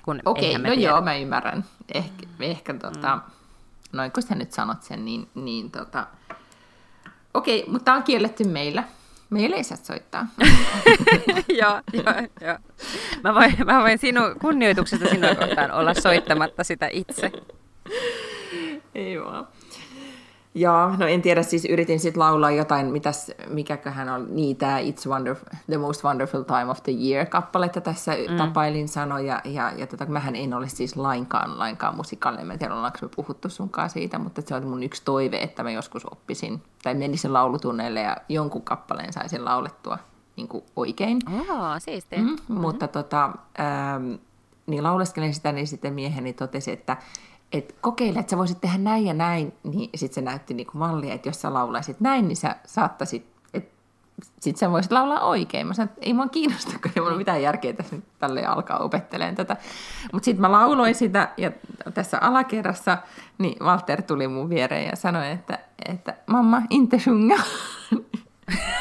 Okei, okay, no tiedä. joo, mä ymmärrän. Mm. ehkä tota, mm. noin kun sä nyt sanot sen, niin, niin tota, okei, okay, mutta tämä on kielletty meillä. Meillä ei saa soittaa. joo, joo, joo. Mä voin, mä voin sinu, kunnioituksesta sinua kohtaan olla soittamatta sitä itse. Ei vaan. Joo, no en tiedä, siis yritin sitten laulaa jotain, mitäs, mikäköhän on, niin tämä It's wonderful, The Most Wonderful Time of the Year-kappaletta tässä mm. tapailin sanoja, ja, ja tota, mähän en ole siis lainkaan, lainkaan musikaalinen, en tiedä ollaanko me puhuttu sunkaan siitä, mutta se on mun yksi toive, että mä joskus oppisin, tai menisin laulutunneille ja jonkun kappaleen saisin laulettua niin kuin oikein. Oh, siistiä. Mm, mm-hmm. Mutta tota, ähm, niin lauleskelin sitä, niin sitten mieheni totesi, että et kokeile, että sä voisit tehdä näin ja näin, niin sitten se näytti niinku mallia, että jos sä laulaisit näin, niin sä saattaisit, että sit sä voisit laulaa oikein. Mä sanoin, että ei mua kiinnosta, kun ei mulla mitään järkeä tässä nyt tälle alkaa opettelemaan tätä. Mutta sitten mä lauloin sitä ja tässä alakerrassa, niin Walter tuli mun viereen ja sanoi, että, että mamma, inte sjunga.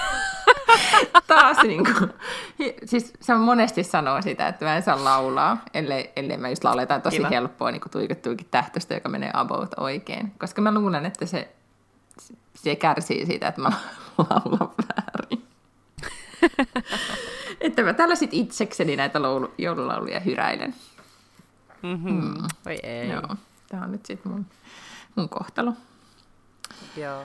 taas niin kuin, siis se monesti sanoo sitä, että mä en saa laulaa, ellei, ellei mä just laula jotain tosi Kiva. helppoa, niin tuikit tuikit tähtöstä, joka menee about oikein. Koska mä luulen, että se, se kärsii siitä, että mä laulan väärin. että mä tällä sit itsekseni näitä laulu, joululauluja hyräilen. Mm-hmm. Mm. Oi ei. Joo, tää on nyt sit mun, mun kohtalo. Joo.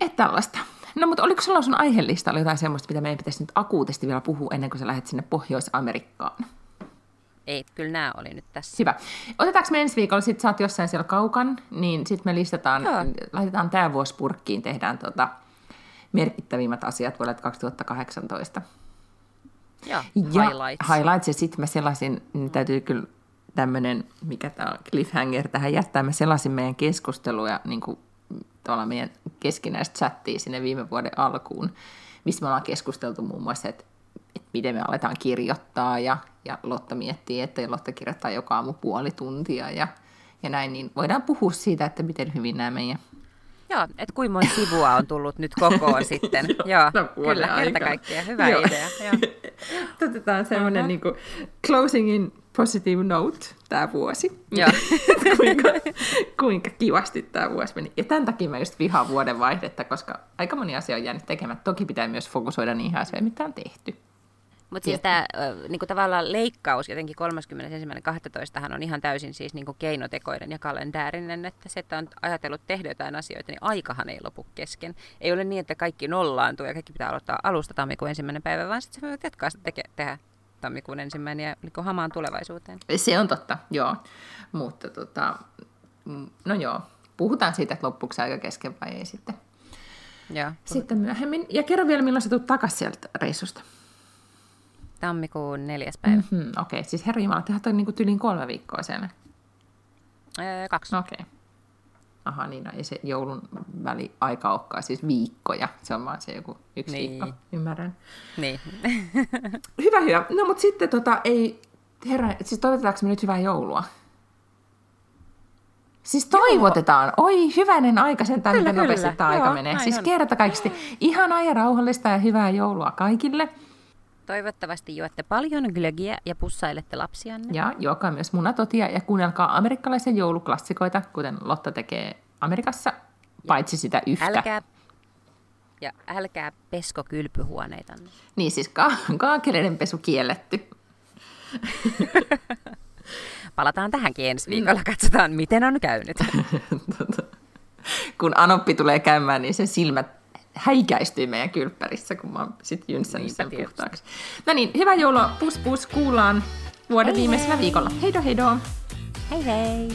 Että tällaista. No mutta oliko sulla sun aiheellistalla jotain semmoista, mitä meidän pitäisi nyt akuutisti vielä puhua ennen kuin sä lähdet sinne Pohjois-Amerikkaan? Ei, kyllä nämä oli nyt tässä. Hyvä. Otetaanko me ensi viikolla, sit sä oot jossain siellä kaukan, niin sitten me listataan, Joo. laitetaan tämä vuosi purkkiin, tehdään tota merkittävimmät asiat vuodelta 2018. Joo, ja highlights. highlights. Ja sitten mä sellaisin, niin täytyy kyllä tämmöinen, mikä tämä on, cliffhanger tähän jättää, mä sellaisin meidän keskusteluja niin kuin tuolla meidän keskinäistä chattia sinne viime vuoden alkuun, missä me ollaan keskusteltu muun muassa, että, että miten me aletaan kirjoittaa ja, ja Lotta miettii, että Lotta kirjoittaa joka aamu puoli tuntia ja, ja näin, niin voidaan puhua siitä, että miten hyvin nämä meidän Joo, että kuinka monta sivua on tullut nyt kokoon sitten. Joo, no, kyllä, kerta kaikkiaan. Hyvä Joo. idea. Otetaan semmoinen uh-huh. niin closing positive note tämä vuosi. Joo. kuinka, kuinka kivasti tämä vuosi meni. Ja tämän takia mä just vihaan vuoden vaihdetta, koska aika moni asia on jäänyt tekemättä. Toki pitää myös fokusoida niihin asioihin, mitä on tehty. Mutta siis tämä niinku tavallaan leikkaus jotenkin 31.12. on ihan täysin siis niinku keinotekoinen ja kalendäärinen, että se, että on ajatellut tehdä jotain asioita, niin aikahan ei lopu kesken. Ei ole niin, että kaikki nollaantuu ja kaikki pitää aloittaa alusta tammikuun ensimmäinen päivä, vaan sitten se voi jatkaa teke- tehdä tammikuun ensimmäinen ja niin hamaan tulevaisuuteen. Se on totta, joo. Mutta tota, mm, no joo, puhutaan siitä, että loppuuko aika kesken vai ei sitten. Ja. Sitten myöhemmin. Ja kerro vielä, milloin sä tulet takaisin sieltä reissusta. Tammikuun neljäs päivä. Mm-hmm, Okei, okay. siis herra Jumala, tehdään toi niinku tyliin kolme viikkoa siellä. Öö, kaksi. Okei. Okay. Aha, niin, no, ei se joulun väli aika olekaan, siis viikkoja. Se on vaan se joku yksi niin. viikko, ymmärrän. Niin. hyvä, hyvä. No, mutta sitten tota, ei, herra, siis toivotetaanko me nyt hyvää joulua? Siis toivotetaan. Joo. Oi, hyvänen aika sen miten nopeasti tämä aika menee. Siis kerta kaikesti ihanaa ja rauhallista ja hyvää joulua kaikille. Toivottavasti juotte paljon glögiä ja pussailette lapsianne. Ja juokaa myös munatotia ja kuunnelkaa amerikkalaisia jouluklassikoita, kuten Lotta tekee Amerikassa, ja paitsi sitä yhtä. Älkää, ja älkää pesko kylpyhuoneita. Niin siis ka- kaakeleiden pesu kielletty. Palataan tähänkin ensi viikolla, katsotaan miten on käynyt. Kun Anoppi tulee käymään, niin sen silmät häikäistyy meidän kylppärissä, kun mä sitten jynssänyt sen tietysti. puhtaaksi. No niin, hyvää joulua, pus pus, kuullaan vuoden hei viimeisellä hei. viikolla. Heido heido! Hei hei!